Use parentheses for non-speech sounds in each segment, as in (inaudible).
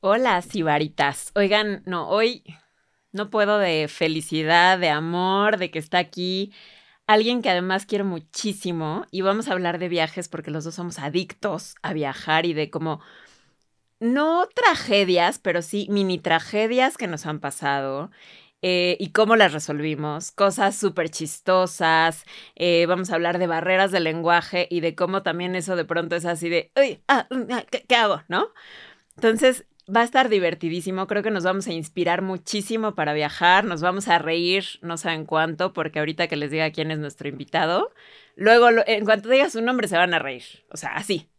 Hola, Sibaritas. Oigan, no, hoy no puedo de felicidad, de amor, de que está aquí alguien que además quiero muchísimo y vamos a hablar de viajes porque los dos somos adictos a viajar y de cómo, no tragedias, pero sí mini tragedias que nos han pasado. Eh, y cómo las resolvimos, cosas súper chistosas, eh, vamos a hablar de barreras de lenguaje y de cómo también eso de pronto es así de, uy, ah, mm, ah, ¿qué, ¿qué, hago? ¿No? Entonces, Va a estar divertidísimo, creo que nos vamos a inspirar muchísimo para viajar, nos vamos a reír, no saben cuánto, porque ahorita que les diga quién es nuestro invitado, luego en cuanto diga su nombre se van a reír, o sea, así.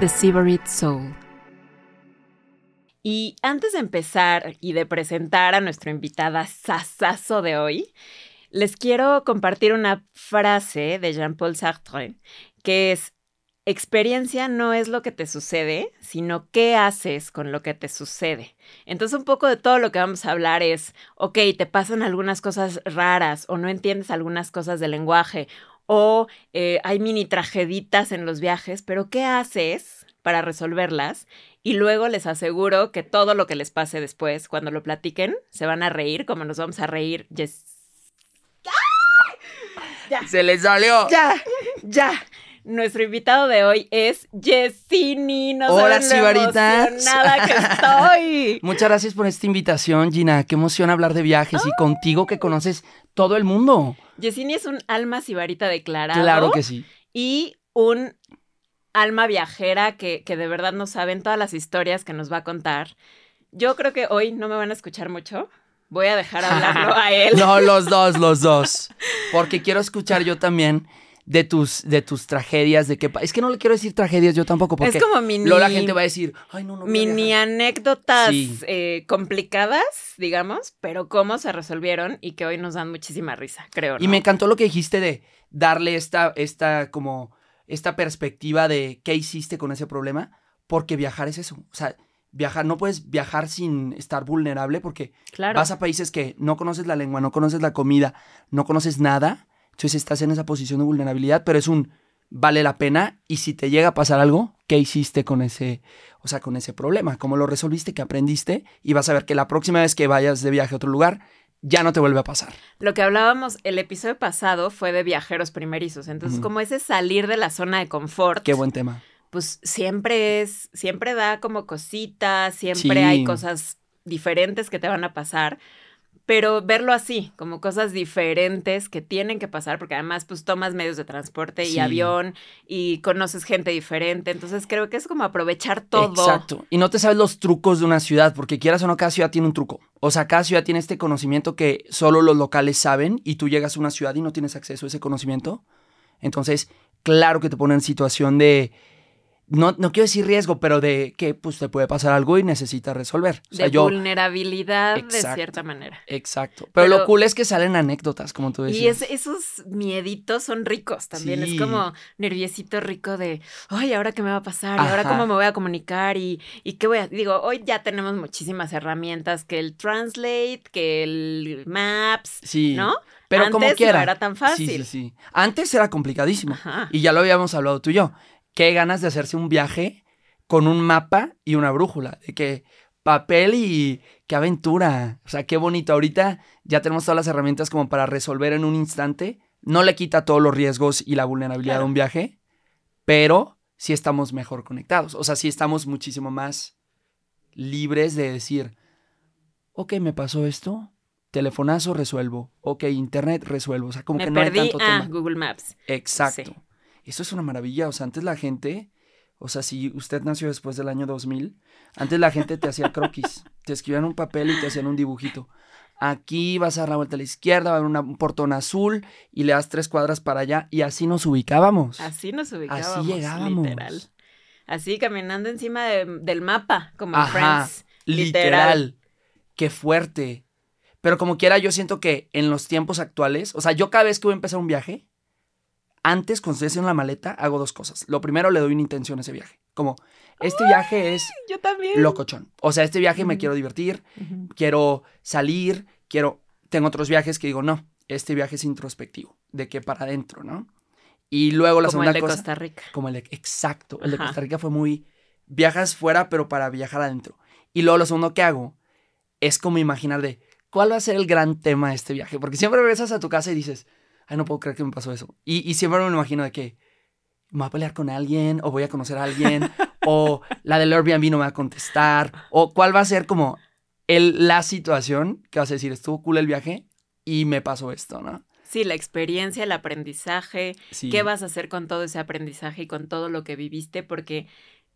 The Soul. Y antes de empezar y de presentar a nuestra invitada sasazo de hoy, les quiero compartir una frase de Jean-Paul Sartre que es, experiencia no es lo que te sucede, sino qué haces con lo que te sucede. Entonces un poco de todo lo que vamos a hablar es, ok, te pasan algunas cosas raras o no entiendes algunas cosas del lenguaje o eh, hay mini trageditas en los viajes, pero ¿qué haces para resolverlas? Y luego les aseguro que todo lo que les pase después, cuando lo platiquen, se van a reír como nos vamos a reír. Ya. Se les salió. Ya, ya. Nuestro invitado de hoy es Yesini. No Hola, Sibaritas. Nada que estoy. (laughs) Muchas gracias por esta invitación, Gina. Qué emoción hablar de viajes y contigo que conoces todo el mundo. Yesini es un alma sibarita declarado. Claro que sí. Y un alma viajera que, que de verdad no saben todas las historias que nos va a contar. Yo creo que hoy no me van a escuchar mucho. Voy a dejar hablarlo (laughs) a él. no, los dos, los dos. (laughs) Porque quiero escuchar yo también de tus, de tus tragedias, de que es que no le quiero decir tragedias yo tampoco, porque es como mini, luego la gente va a decir, ay no, no. Mini anécdotas eh, complicadas, digamos, pero cómo se resolvieron y que hoy nos dan muchísima risa, creo. Y me encantó lo que dijiste de darle esta, esta como esta perspectiva de qué hiciste con ese problema, porque viajar es eso. O sea, viajar, no puedes viajar sin estar vulnerable porque vas a países que no conoces la lengua, no conoces la comida, no conoces nada. Entonces estás en esa posición de vulnerabilidad, pero es un vale la pena y si te llega a pasar algo, ¿qué hiciste con ese, o sea, con ese problema? ¿Cómo lo resolviste? ¿Qué aprendiste? Y vas a ver que la próxima vez que vayas de viaje a otro lugar, ya no te vuelve a pasar. Lo que hablábamos el episodio pasado fue de viajeros primerizos, entonces como ese salir de la zona de confort. Qué buen tema. Pues siempre es, siempre da como cositas, siempre hay cosas diferentes que te van a pasar pero verlo así, como cosas diferentes que tienen que pasar, porque además pues tomas medios de transporte y avión y conoces gente diferente, entonces creo que es como aprovechar todo. Exacto, y no te sabes los trucos de una ciudad, porque quieras o no, cada ciudad tiene un truco. O sea, cada ciudad tiene este conocimiento que solo los locales saben y tú llegas a una ciudad y no tienes acceso a ese conocimiento. Entonces, claro que te pone en situación de no, no quiero decir riesgo, pero de que pues te puede pasar algo y necesitas resolver. de vulnerabilidad de cierta manera. Exacto. Pero, lo cool es que salen anécdotas, como tú decías. Y esos mieditos son ricos también. Es como nerviosito rico de, ay, ¿ahora qué me va a pasar? ¿Y ahora cómo me voy a comunicar? ¿Y, y qué voy a...? Digo, hoy ya tenemos muchísimas herramientas, que el Translate, que el Maps, sí. ¿no? Pero Antes como quiera. no era tan fácil. Sí, sí, sí. Antes era complicadísimo. Y ya lo habíamos hablado tú y yo qué ganas de hacerse un viaje con un mapa y una brújula. De que papel y qué aventura. O sea, qué bonito. Ahorita ya tenemos todas las herramientas como para resolver en un instante. No le quita todos los riesgos y la vulnerabilidad de un viaje, pero sí estamos mejor conectados. O sea, sí estamos muchísimo más libres de decir, ok, me pasó esto, telefonazo resuelvo, ok, internet resuelvo. O sea, como que no hay tanto ah, Google Maps. Exacto. Eso es una maravilla. O sea, antes la gente, o sea, si usted nació después del año 2000, antes la gente te hacía croquis. te escribían un papel y te hacían un dibujito. Aquí vas a dar la vuelta a la izquierda, va a haber un portón azul y le das tres cuadras para allá y así nos ubicábamos. Así nos ubicábamos. Así llegábamos. Literal. Así caminando encima del mapa, como Ajá, Friends. Literal. Qué fuerte. Pero como quiera, yo siento que en los tiempos actuales, o sea, yo cada vez que voy a empezar un viaje, antes, cuando estoy haciendo la maleta, hago dos cosas. Lo primero, le doy una intención a ese viaje. Como, este viaje es yo también. locochón. O sea, este viaje me quiero divertir, quiero salir, quiero... tengo otros viajes que digo, no, este viaje es introspectivo, de que para adentro, ¿no? Y luego la como segunda el de cosa. Costa Rica. Como el de, exacto, el de. Costa Rica fue muy, viajas fuera, pero para viajar adentro. Y luego lo segundo que hago es como imaginar de, ¿cuál va a ser el gran tema de este viaje? Porque siempre regresas a tu casa y dices, ay, no puedo creer que me pasó eso. Y, y siempre me imagino de que me voy a pelear con alguien, o voy a conocer a alguien, o la del Airbnb no me va a contestar, o cuál va a ser como el, la situación que vas a decir, estuvo cool el viaje y me pasó esto, ¿no? Sí, la experiencia, el aprendizaje, Sí. qué vas a hacer con todo ese aprendizaje y con todo lo que viviste, porque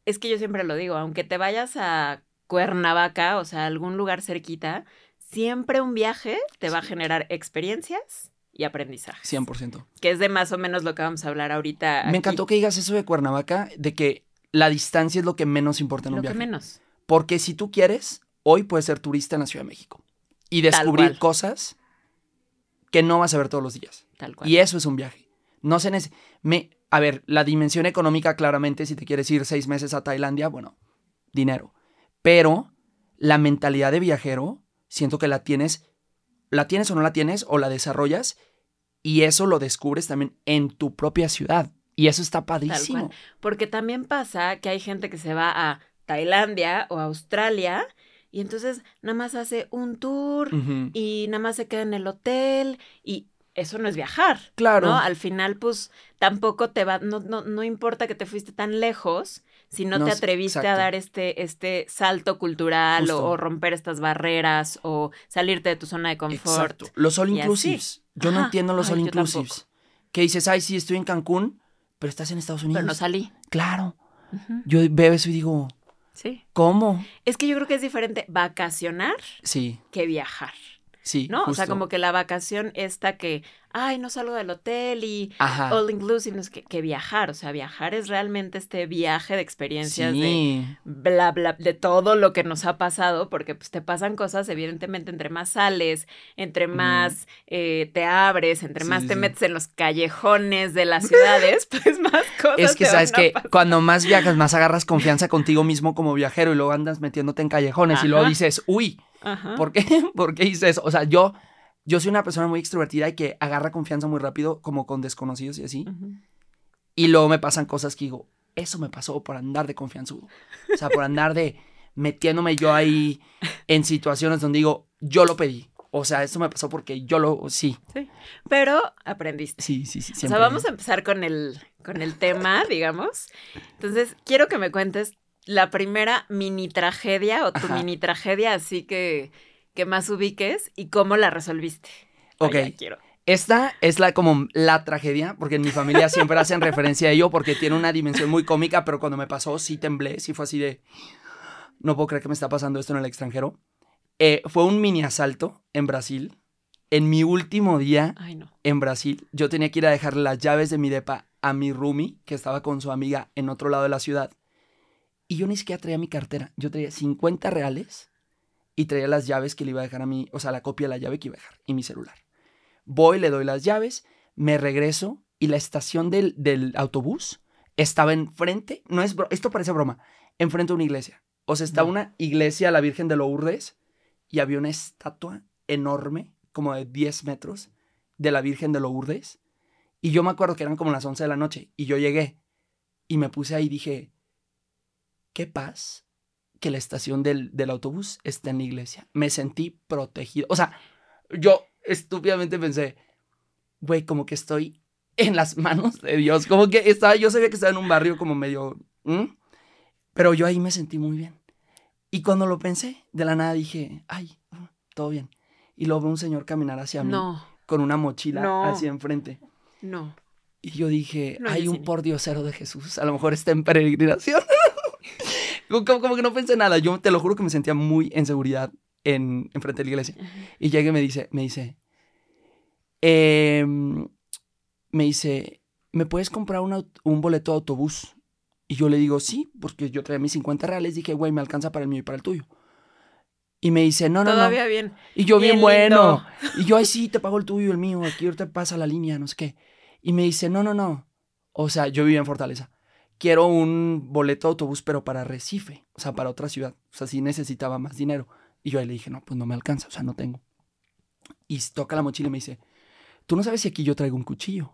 es que yo siempre lo digo, aunque te vayas a Cuernavaca, o sea, algún lugar cerquita, siempre un viaje te va a generar experiencias y aprendizajes. 100%. Que es de más o menos lo que vamos a hablar ahorita. Me aquí. encantó que digas eso de Cuernavaca, de que la distancia es lo que menos importa en un Lo que viaje. menos. Porque si tú quieres, hoy puedes ser turista en la Ciudad de México y descubrir cosas que no vas a ver todos los días. Tal cual. Y eso es un viaje. No se nece- me A ver, la dimensión económica, claramente, si te quieres ir seis meses a Tailandia, bueno, dinero. Pero la mentalidad de viajero, siento que la tienes, la tienes o no la tienes, o la desarrollas, y eso lo descubres también en tu propia ciudad. Y eso está padrísimo. Porque también pasa que hay gente que se va a Tailandia o a Australia y entonces nada más hace un tour y nada más se queda en el hotel y eso no es viajar. Claro. ¿no? Al final, pues tampoco te va, no, no, no importa que te fuiste tan lejos, si no, te atreviste a dar este, este salto cultural o, romper estas barreras o salirte de tu zona de confort. Exacto. Los all inclusives. Yo no entiendo los Ay, all inclusives. Que dices, ay, sí, estoy en Cancún, pero estás en Estados Unidos. Pero no salí. Claro. Yo veo eso y digo, Sí. ¿cómo? Es que yo creo que es diferente vacacionar Sí, que viajar. Sí. ¿no? O sea, como que la vacación esta que, ay, no salgo del hotel y Ajá. all inclusive, no es que, que viajar, o sea, viajar es realmente este viaje de experiencias de bla, bla, de todo lo que nos ha pasado, porque pues te pasan cosas, evidentemente, entre más sales, entre más eh, te abres, entre Sí, más sí, te metes en los callejones de las ciudades, (laughs) pues más cosas Es que te sabes van a que pasar. cuando más viajas, más agarras confianza contigo mismo como viajero y luego andas metiéndote en callejones y luego dices, uy, Ajá. ¿por qué? (laughs) ¿Por qué hice eso? O sea, yo, yo soy una persona muy extrovertida y que agarra confianza muy rápido, como con desconocidos y así. Y luego me pasan cosas que digo, eso me pasó por andar de confianzudo. O sea, por andar de metiéndome yo ahí en situaciones donde digo, yo lo pedí. O sea, eso me pasó porque yo lo, sí, Sí. Pero aprendiste. sí, sí, sí. O sea, vamos a empezar con el, con el tema, digamos. Entonces, quiero que me cuentes la primera mini tragedia o tu Ajá. mini tragedia, así que, que más ubiques y cómo la resolviste. Ok. Ay, quiero. Esta es la como la tragedia, porque en mi familia siempre hacen referencia a ello porque tiene una dimensión muy cómica, pero cuando me pasó sí temblé, sí fue así de, no puedo creer que me está pasando esto en el extranjero. Eh, fue un mini asalto en Brasil. En mi último día Ay, no. en Brasil, yo tenía que ir a dejarle las llaves de mi depa a mi roomie, que estaba con su amiga en otro lado de la ciudad. Y yo ni siquiera traía mi cartera. Yo traía 50 reales y traía las llaves que le iba a dejar a mi, o sea, la copia de la llave que iba a dejar y mi celular. Voy, le doy las llaves, me regreso y la estación del, del autobús estaba enfrente, no es, esto parece broma, enfrente de una iglesia. O sea, estaba No. una iglesia, la Virgen de Lourdes, y había una estatua enorme, como de 10 metros, de la Virgen de Lourdes. Y yo me acuerdo que eran como las 11 de la noche. Y yo llegué y me puse ahí y dije, qué paz que la estación del, del autobús está en la iglesia. Me sentí protegido. O sea, yo estúpidamente pensé, güey, como que estoy en las (laughs) manos de Dios. Como que estaba, yo sabía que estaba en un barrio como medio... Pero yo ahí me sentí muy bien. Y cuando lo pensé, de la nada dije, ay, todo bien. Y luego veo un señor caminar hacia mí No, con una mochila No. hacia enfrente. no. Y yo dije, No, hay un pordiosero de Jesús, a lo mejor está en peregrinación. (laughs) como, como- que no pensé nada, yo te lo juro que me sentía muy en seguridad en, enfrente de la iglesia. Y llega y me dice, me dice, em, me dice, ¿me puedes comprar un, un boleto de autobús? Y yo le digo, sí, porque yo traía mis 50 reales, dije, güey, me alcanza para el mío y para el tuyo. Y me dice, no, no, no. Todavía bien. Y yo bien, Bien bueno. Y yo, ay, sí, te pago el tuyo y el mío. Aquí ahorita pasa la línea, no sé qué. Y me dice, no, no, no. O sea, yo vivía en Fortaleza. Quiero un boleto de autobús, pero para Recife. O sea, para otra ciudad. O sea, sí necesitaba más dinero. Y yo ahí le dije, no, pues no me alcanza. O sea, no tengo. y toca la mochila y me dice, tú no sabes si aquí yo traigo un cuchillo.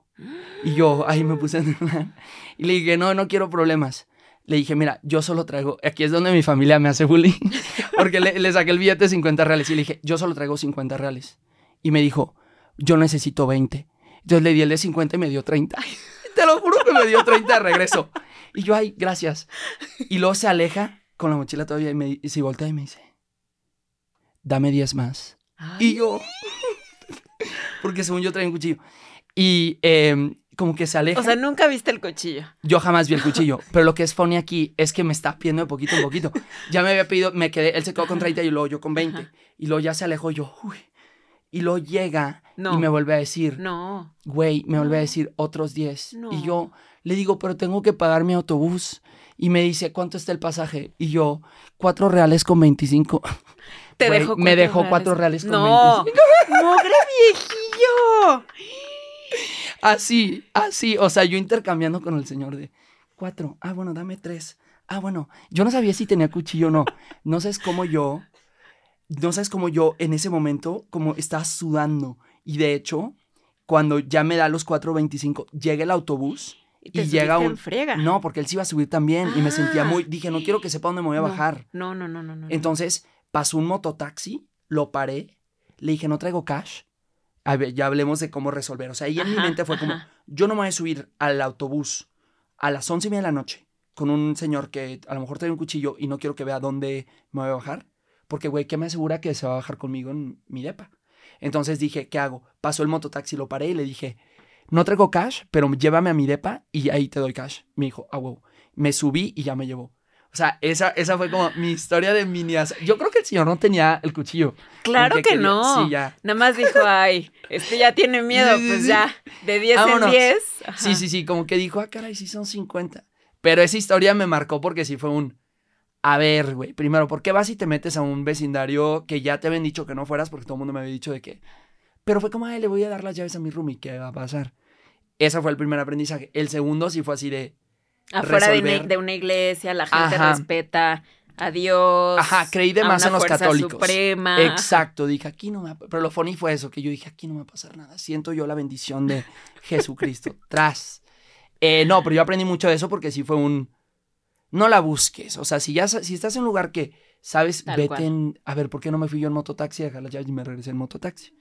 Y yo ahí me puse (laughs) y le dije, no, no quiero problemas. Le dije, mira, yo solo traigo, aquí es donde mi familia me hace bullying, (laughs) porque le, le saqué el billete de 50 reales y le dije, yo solo traigo 50 reales. Y me dijo, yo necesito 20. Entonces le di el de 50 y me dio 30. (laughs) Te lo juro que me dio 30 de regreso. Y yo, ay, gracias. Y luego se aleja con la mochila todavía y, me, y se voltea y me dice, dame 10 más. Y yo, porque según yo traía un cuchillo. Y em, como que se aleja. O sea, nunca viste el cuchillo. Yo jamás vi el cuchillo. pero lo que es funny aquí es que me está pidiendo de poquito en poquito. Ya me había pedido, me quedé, él se quedó con 30 y luego yo con 20. Y luego ya se alejó yo, uy. Y luego llega y me vuelve a decir, no. Güey, me vuelve a decir otros 10. Y yo le digo, pero tengo que pagar mi autobús. Y me dice, ¿cuánto está el pasaje? Y yo, cuatro reales con 25. (laughs) Te dejo Me dejó cuatro reales con no. 25. (laughs) ¡Mogre viejillo! Así, así. O sea, yo intercambiando con el señor de cuatro. Ah, bueno, dame tres. Ah, bueno. Yo no sabía si tenía cuchillo o no. No sabes cómo yo no sabes cómo yo en ese momento, como estaba sudando. Y de hecho, cuando ya me da los 4.25, llega el autobús y, llega un... Friega. No, porque él se iba a subir también y me sentía muy... Dije, no quiero que sepa dónde me voy a bajar. No, no, no, no, no. Entonces pasó un mototaxi, lo paré, le dije, no traigo cash. A ver, ya hablemos de cómo resolver. O sea, ahí en mi mente fue como, yo no me voy a subir al autobús a las once y media de la noche con un señor que a lo mejor trae un cuchillo y no quiero que vea dónde me voy a bajar. Porque, güey, ¿qué me asegura que se va a bajar conmigo en mi depa? Entonces dije, ¿qué hago? Pasó el mototaxi, lo paré y le dije, no traigo cash, pero llévame a mi depa y ahí te doy cash. Me dijo, ah, wow. Me subí y ya me llevó. O sea, esa, esa fue como mi historia de mini Yo creo que el señor no tenía el cuchillo. Claro que, no. Sí, ya. Nada más dijo, ay, este ya tiene miedo, pues ya, de 10 en 10. Sí, sí, sí, como que dijo, ah, caray, sí son 50. Pero esa historia me marcó porque sí fue un, a ver, güey, primero, ¿por qué vas y te metes a un vecindario que ya te habían dicho que no fueras? Porque todo el mundo me había dicho de que... Pero fue como, ay, le voy a dar las llaves a mi roomie, ¿qué va a pasar? Ese fue el primer aprendizaje. El segundo sí fue así de... Afuera de una, iglesia, la gente respeta a Dios. Ajá, creí de más en los católicos. Suprema. Exacto, dije, aquí no me... Pero lo funny fue eso, que yo dije, aquí no me va a pasar nada. Siento yo la bendición de (laughs) Jesucristo. Tras. Eh, no, pero yo aprendí mucho de eso porque sí fue un no la busques. O sea, si ya si estás en un lugar que sabes, vete en. A ver, ¿por qué no me fui yo en mototaxi? Dejar las llaves y me regresé en mototaxi.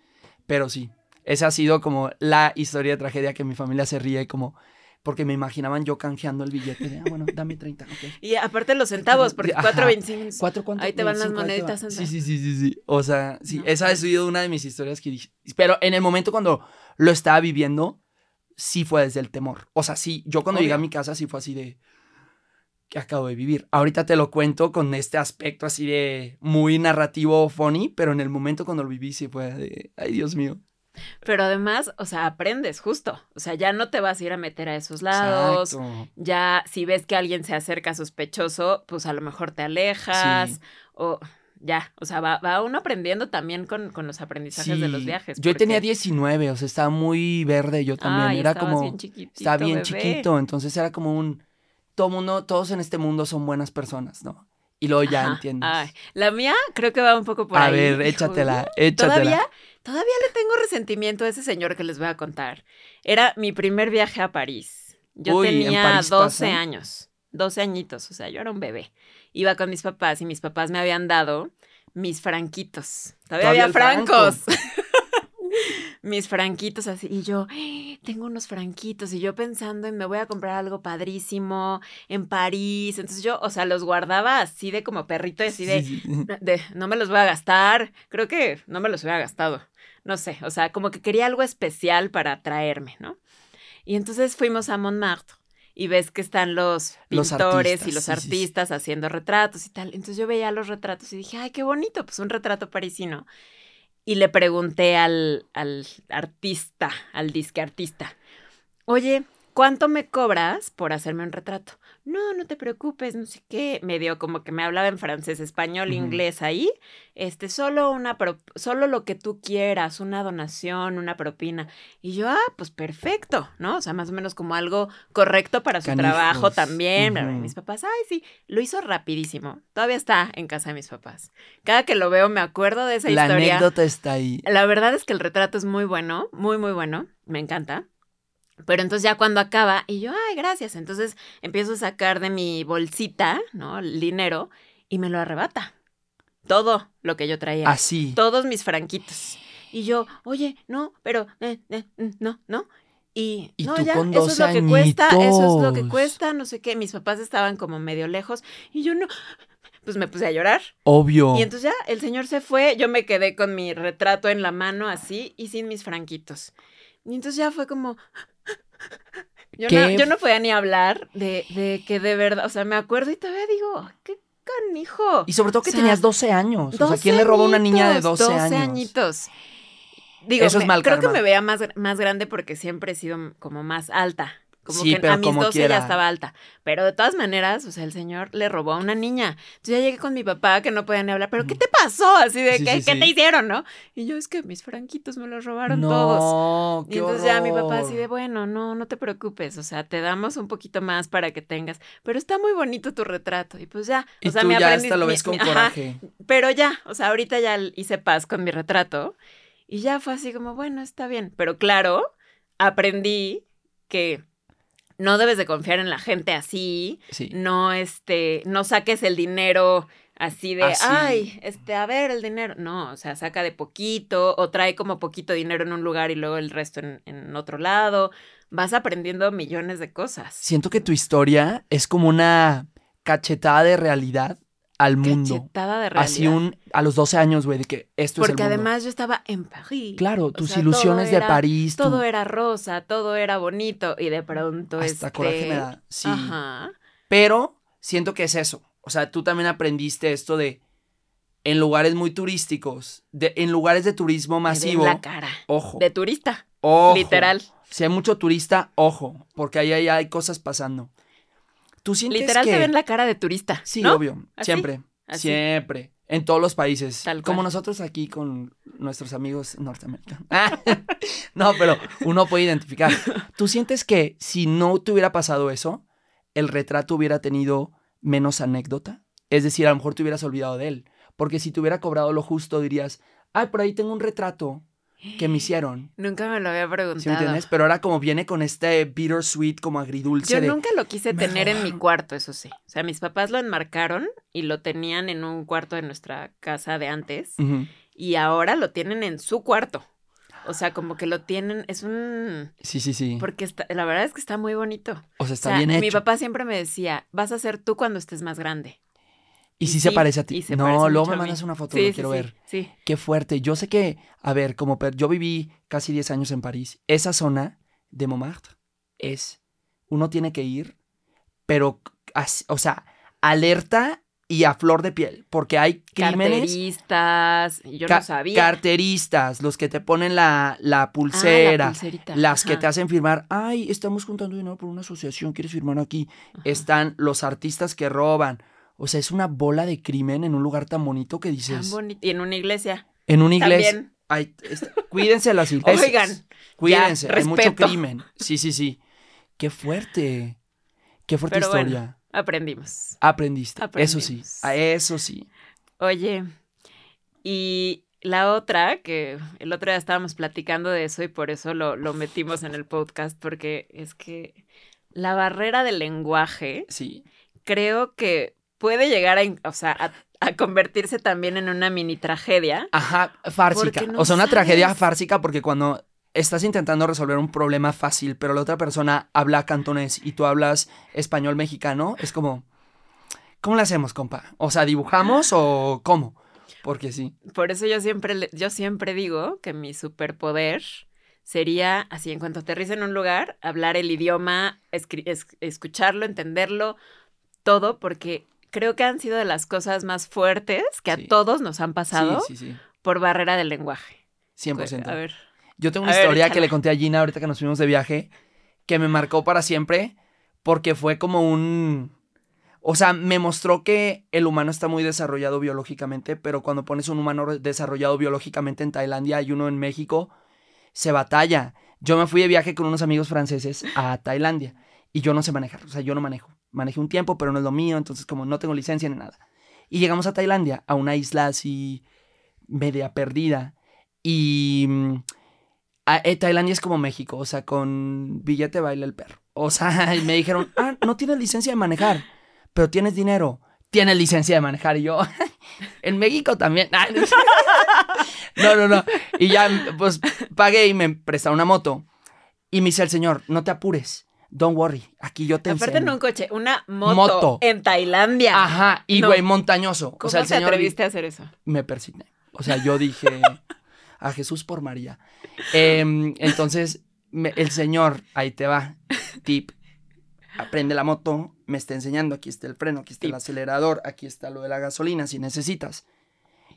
Pero sí, esa ha sido como la historia de tragedia que mi familia se ríe como. Porque me imaginaban yo canjeando el billete de, ah, bueno, dame 30, (laughs) Y aparte los centavos, porque 4.25. ¿Cuatro cuánto? Ahí te van las moneditas. Sí, sí, sí, sí, sí. O sea, sí, esa ha sido una de mis historias que dije. Pero en el momento cuando lo estaba viviendo, sí fue desde el temor. O sea, sí, yo cuando llegué a mi casa sí fue así de, que acabo de vivir. Ahorita te lo cuento con este aspecto así de muy narrativo funny, pero en el momento cuando lo viví sí fue de, ay Dios mío. Pero además, o sea, aprendes justo. O sea, ya no te vas a ir a meter a esos lados. Ya si ves que alguien se acerca sospechoso, pues a lo mejor te alejas. O ya, o sea, va, uno aprendiendo también con, los aprendizajes de los viajes. Yo tenía 19, o sea, estaba muy verde yo también. era como... Bien estaba bien chiquito, entonces era como un todo mundo, todos en este mundo son buenas personas, ¿no? Y luego ya entiendes. la mía creo que va un poco por ahí. A ver, échatela, échatela. ¿Todavía, todavía le tengo resentimiento a ese señor que les voy a contar. Era mi primer viaje a París. Yo tenía 12 años, 12 añitos, o sea, yo era un bebé. Iba con mis papás y mis papás me habían dado mis franquitos. Todavía, había francos. (laughs) (laughs) mis franquitos así. Y yo, tengo unos franquitos. Y yo pensando en me voy a comprar algo padrísimo en París. Entonces yo, o sea, los guardaba así de como perrito, así de, de no me los voy a gastar. Creo que no me los hubiera gastado. No sé, o sea, como que quería algo especial para traerme, ¿no? Y entonces fuimos a Montmartre y ves que están los pintores y los artistas haciendo retratos y tal. Entonces yo veía los retratos y dije, ay, qué bonito, pues un retrato parisino y le pregunté al, al artista, al disque artista, oye, ¿cuánto me cobras por hacerme un retrato? No, no te preocupes, no sé qué, medio como que me hablaba en francés, español, inglés ahí, este, solo una, solo lo que tú quieras, una donación, una propina. Y yo, ah, pues perfecto, ¿no? O sea, más o menos como algo correcto para su trabajo también. Mis papás, ay, sí, lo hizo rapidísimo. Todavía está en casa de mis papás. Cada que lo veo me acuerdo de esa historia. La anécdota está ahí. La verdad es que el retrato es muy bueno, muy, muy bueno. Me encanta. Pero entonces ya cuando acaba, y yo, ay, gracias. Entonces empiezo a sacar de mi bolsita, ¿no? El dinero y me lo arrebata. Todo lo que yo traía. Así. Todos mis franquitos. Y yo, oye, no, pero, eh, eh, mm, no, no. Y, no, ya, eso es lo que cuesta, eso es lo que cuesta, no sé qué. Mis papás estaban como medio lejos y yo no, pues me puse a llorar. Obvio. Y entonces ya el señor se fue, yo me quedé con mi retrato en la mano así y sin mis franquitos. Y entonces ya fue como, (laughs) yo no, yo no, podía ni hablar de, de, que de verdad, o sea, me acuerdo y todavía digo, qué canijo. Y sobre todo que tenías 12 años. o sea, ¿quién le robó a una niña de 12, 12 años? añitos. Digo, Eso es mal creo que me veía más, más grande porque siempre he sido como más alta. Como que a mis 12 ya estaba alta. Pero de todas maneras, o sea, el señor le robó a una niña. Entonces ya llegué con mi papá que no podía ni hablar. ¿Pero qué te pasó? Así de, ¿qué, ¿qué te hicieron, no? Y yo, es que mis franquitos me los robaron todos. y entonces ya mi papá así de, bueno, no, no te preocupes. O sea, te damos un poquito más para que tengas. Pero está muy bonito tu retrato. Y pues ya. O sea, me ya hasta lo ves con coraje. pero ya, o sea, ahorita ya hice paz con mi retrato. Y ya fue así como, bueno, está bien. Pero claro, aprendí que no debes de confiar en la gente así. No, este, no saques el dinero así de, ay, este, a ver el dinero. No, o sea, saca de poquito o trae como poquito dinero en un lugar y luego el resto en, en otro lado. Vas aprendiendo millones de cosas. Siento que tu historia es como una cachetada de realidad al mundo. De. Así un, a los 12 años, güey, de que esto es el mundo. Porque además yo estaba en París. Claro, tus ilusiones de París. Todo era rosa, todo era bonito y de pronto Hasta este... coraje me da, sí. Pero siento que es eso. O sea, tú también aprendiste esto de en lugares muy turísticos, de, en lugares de turismo masivo. De la cara. Ojo. De turista. Ojo. Literal. Si hay mucho turista, ojo, porque ahí, ahí hay cosas pasando. ¿Tú sientes Literal te ven la cara de turista. Sí, obvio. Siempre. Siempre. En todos los países. como nosotros aquí con nuestros amigos norteamericanos. (laughs) no, pero uno puede identificar. ¿Tú sientes que si no te hubiera pasado eso, el retrato hubiera tenido menos anécdota? Es decir, a lo mejor te hubieras olvidado de él. Porque si te hubiera cobrado lo justo, dirías, ay, por ahí tengo un retrato que me hicieron. Nunca me lo había preguntado. ¿Sí me entiendes? Pero ahora como viene con este bittersweet, como agridulce. Yo nunca lo quise tener en mi cuarto, eso sí. O sea, mis papás lo enmarcaron y lo tenían en un cuarto de nuestra casa de antes. Y ahora lo tienen en su cuarto. O sea, como que lo tienen, es un... Sí, sí, sí. Porque está, la verdad es que está muy bonito. O sea, está bien hecho. Mi papá siempre me decía, vas a ser tú cuando estés más grande. Y, si se parece a ti. No, luego me mandas una foto, lo quiero ver. Sí. Qué fuerte. Yo sé que, a ver, como yo viví casi 10 años en París, esa zona de Montmartre es, uno tiene que ir, pero, o sea, alerta y a flor de piel, porque hay crímenes. Carteristas, yo no sabía. Carteristas, los que te ponen la, la ah, pulsera, las que te hacen firmar, ay, estamos juntando dinero por una asociación, ¿quieres firmar aquí? Están los artistas que roban, o sea, es una bola de crimen en un lugar tan bonito que dices. Tan bonito. Y en una iglesia. En una iglesia. Ay, cuídense las (laughs) iglesias. Oigan. Cuídense. hay mucho crimen. Sí, sí, sí. Qué fuerte. Qué fuerte historia. aprendimos. Aprendiste. Eso sí. eso sí. Oye, y la otra, que el otro día estábamos platicando de eso y por eso lo, lo metimos en el podcast, porque es que la barrera del lenguaje. Sí. Creo que puede llegar a, o sea, a, convertirse también en una mini tragedia. Ajá, fársica. o sea, una tragedia fársica porque cuando estás intentando resolver un problema fácil, pero la otra persona habla cantonés y tú hablas español mexicano, es como, ¿cómo le hacemos, compa? O sea, ¿dibujamos o cómo? Porque sí. Por eso yo siempre, yo siempre digo que mi superpoder sería, así, en cuanto aterrice en un lugar, hablar el idioma, escucharlo, entenderlo, todo, porque creo que han sido de las cosas más fuertes que a todos nos han pasado por barrera del lenguaje. 100%. a ver. Yo tengo una historia que le conté a Gina ahorita que nos fuimos de viaje, que me marcó para siempre, porque fue como un... O sea, me mostró que el humano está muy desarrollado biológicamente, pero cuando pones un humano desarrollado biológicamente en Tailandia y uno en México, se batalla. Yo me fui de viaje con unos amigos franceses a Tailandia y yo no sé manejar, o sea, yo no manejo. Manejé un tiempo, pero no es lo mío, entonces como no tengo licencia ni nada. Y llegamos a Tailandia, a una isla así media perdida. Y mm, eh, Tailandia es como México, o sea, con billete baila el perro. O sea, (laughs) me dijeron, ah, no tienes licencia de manejar, pero tienes dinero. Tienes licencia de manejar. Y yo, (laughs) en México también. (laughs) No, no, no. Y ya, pues, pagué y me prestaron una moto. Y me dice el señor, no te apures. Don't worry, aquí yo te Aparte no un coche, una moto, en Tailandia. Ajá, y güey, montañoso. ¿Cómo o sea, el te atreviste a hacer eso? Me persigné. O sea, yo dije, a Jesús por María. (laughs) Em, entonces, el señor, ahí te va, tip, aprende la moto, me está enseñando, aquí está el freno, aquí está el acelerador, aquí está lo de la gasolina, si necesitas.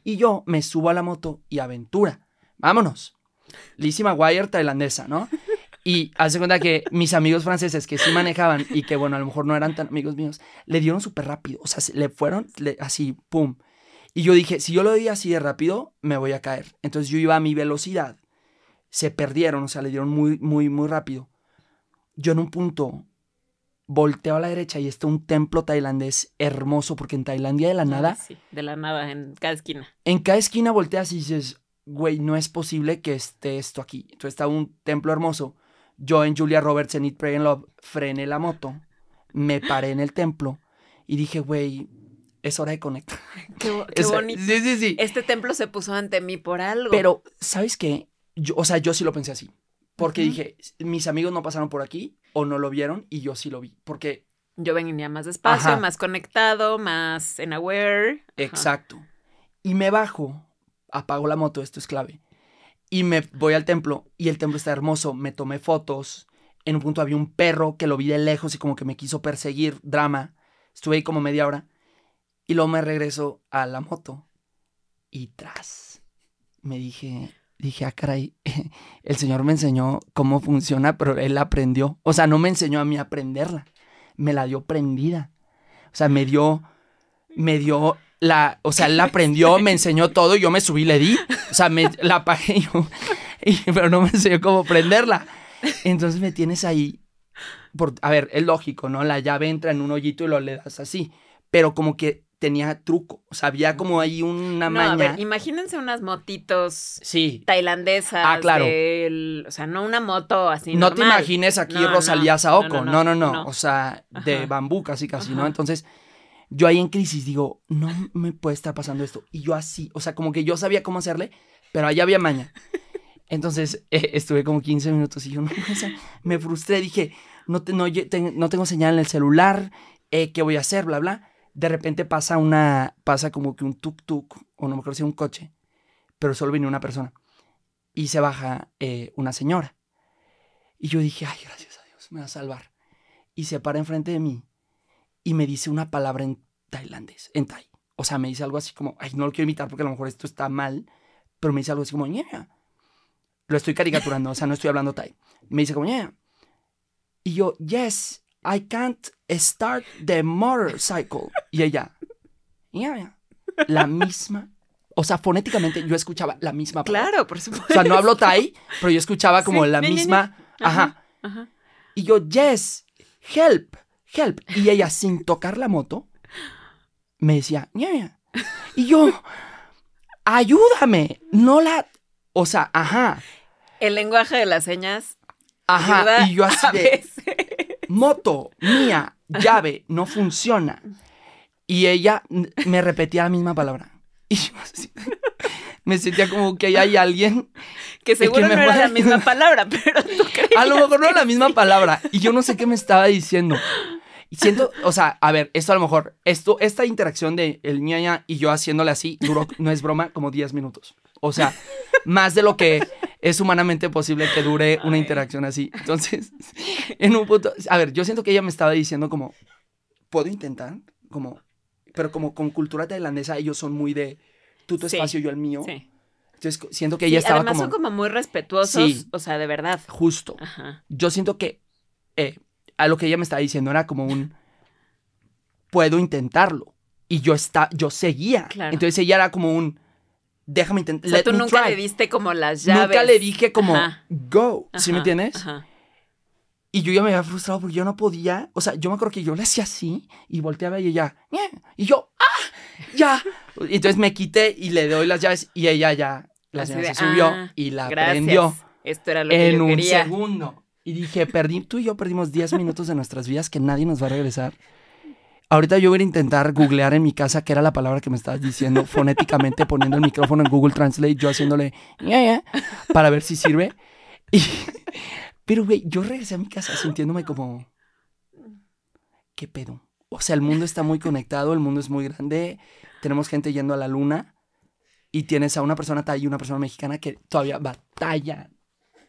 Y yo me subo a la moto y aventura. Vámonos. Lizzie McGuire tailandesa, ¿no? Y hace cuenta que mis amigos franceses que sí manejaban y que, bueno, a lo mejor no eran tan amigos míos, le dieron súper rápido. O sea, le fueron así, pum. Y yo dije, si yo lo di así de rápido, me voy a caer. Entonces yo iba a mi velocidad. Se perdieron, o sea, le dieron muy, muy, muy rápido. Yo en un punto volteo a la derecha y está un templo tailandés hermoso, porque en Tailandia de la nada. Sí, de la nada, en cada esquina. En cada esquina volteas y dices, güey, no es posible que esté esto aquí. Entonces está un templo hermoso. Yo en Julia Roberts en It Pray and Love frené la moto, me paré en el templo y dije, güey, es hora de conectar. (laughs) Qué, (laughs) bonito. Sí, sí, sí. Este templo se puso ante mí por algo. Pero, ¿sabes qué? Yo, o sea, yo sí lo pensé así. Porque dije, mis amigos no pasaron por aquí o no lo vieron y yo sí lo vi. Porque. Yo venía más despacio, más conectado, más en aware. Exacto. Y me bajo, apago la moto, esto es clave. Y me voy al templo y el templo está hermoso. Me tomé fotos. En un punto había un perro que lo vi de lejos y como que me quiso perseguir. Drama. Estuve ahí como media hora. Y luego me regreso a la moto. Y tras. Me dije, dije, ah, caray, (laughs) el Señor me enseñó cómo funciona, pero Él aprendió. O sea, no me enseñó a mí a aprenderla. Me la dio prendida. O sea, me dio, me dio la, o sea, él la aprendió, me enseñó todo y yo me subí y le di. O sea, me la apagué yo, pero no me enseñó cómo prenderla. Entonces me tienes ahí. Por, a ver, es lógico, ¿no? La llave entra en un hoyito y lo le das así. Pero como que tenía truco. O sea, había como ahí una no, A ver, imagínense unas motitos sí. tailandesas. Ah, claro. o sea, no una moto así. No te imagines aquí Rosalía Saoko. No no, no, O sea, de bambú casi casi, ¿no? Entonces yo ahí en crisis digo, no me puede estar pasando esto. Y yo así, o sea, como que yo sabía cómo hacerle, pero allá había maña. Entonces eh, estuve como 15 minutos y yo no, me frustré, dije, no, no, no tengo señal en el celular, eh, ¿qué voy a hacer? Bla, bla. De repente pasa una, pasa como que un tuk-tuk, o no me acuerdo si un coche, pero solo viene una persona. Y se baja eh, una señora. Y yo dije, ay, gracias a Dios, me va a salvar. Y se para enfrente de mí y me dice una palabra en tailandés, en thai. O sea, me dice algo así como, ay, no lo quiero imitar porque a lo mejor esto está mal, pero me dice algo así como, ña. Lo estoy caricaturando, o sea, no estoy hablando thai. Me dice como, ña. Y yo, yes, I can't start the motorcycle. Y ella, ña, la misma. O sea, fonéticamente yo escuchaba la misma palabra. Claro, por supuesto. O sea, no hablo thai, pero yo escuchaba como la misma. Ajá. Ajá. Y yo, yes, help help. Y ella, sin tocar la moto, me decía, ña. Y yo, ayúdame. No la. O sea, ajá. El lenguaje de las señas. Ajá. y yo así de. Moto, mía, llave, no funciona. Y ella me repetía la misma palabra. Y yo así. Me sentía como que hay alguien. Que seguro no era la misma palabra, pero tú creías A lo mejor no era la misma palabra. Y yo no sé qué me estaba diciendo siento, o sea, a ver, esto a lo mejor, esto, esta interacción de el ñaña y yo haciéndole así duró, no es broma, como 10 minutos. O sea, más de lo que es humanamente posible que dure una interacción así. Entonces, en un punto, a ver, yo siento que ella me estaba diciendo como, ¿puedo intentar? Como, pero como con cultura tailandesa, ellos son muy de tú tu espacio, yo el mío. Sí. Entonces, siento que ella estaba además como... son como muy respetuosos, o sea, de verdad. Justo. Ajá. Yo siento que eh, a lo que ella me estaba diciendo era como un, puedo intentarlo. Y yo, está, yo seguía. Entonces ella era como un, déjame intentar. O sea, tú nunca le diste como las llaves. Nunca le dije como, go. ¿Sí me entiendes? Ajá. Y yo ya me había frustrado porque yo no podía. O sea, yo me acuerdo que yo le hacía así y volteaba y ella, y yo, ¡ah! ¡Ya! Y entonces me quité y le doy las llaves y ella ya, la se subió ah, y la prendió. Esto era lo que en un segundo. Y dije, perdí, tú y yo perdimos 10 minutos de nuestras vidas que nadie nos va a regresar. Ahorita yo voy a intentar googlear en mi casa qué era la palabra que me estabas diciendo fonéticamente, poniendo el micrófono en Google Translate, yo haciéndole, para ver si sirve. Y pero, güey, yo regresé a mi casa sintiéndome como... ¿Qué pedo? O sea, el mundo está muy conectado, el mundo es muy grande, tenemos gente yendo a la luna y tienes a una persona thai y una persona mexicana que todavía batalla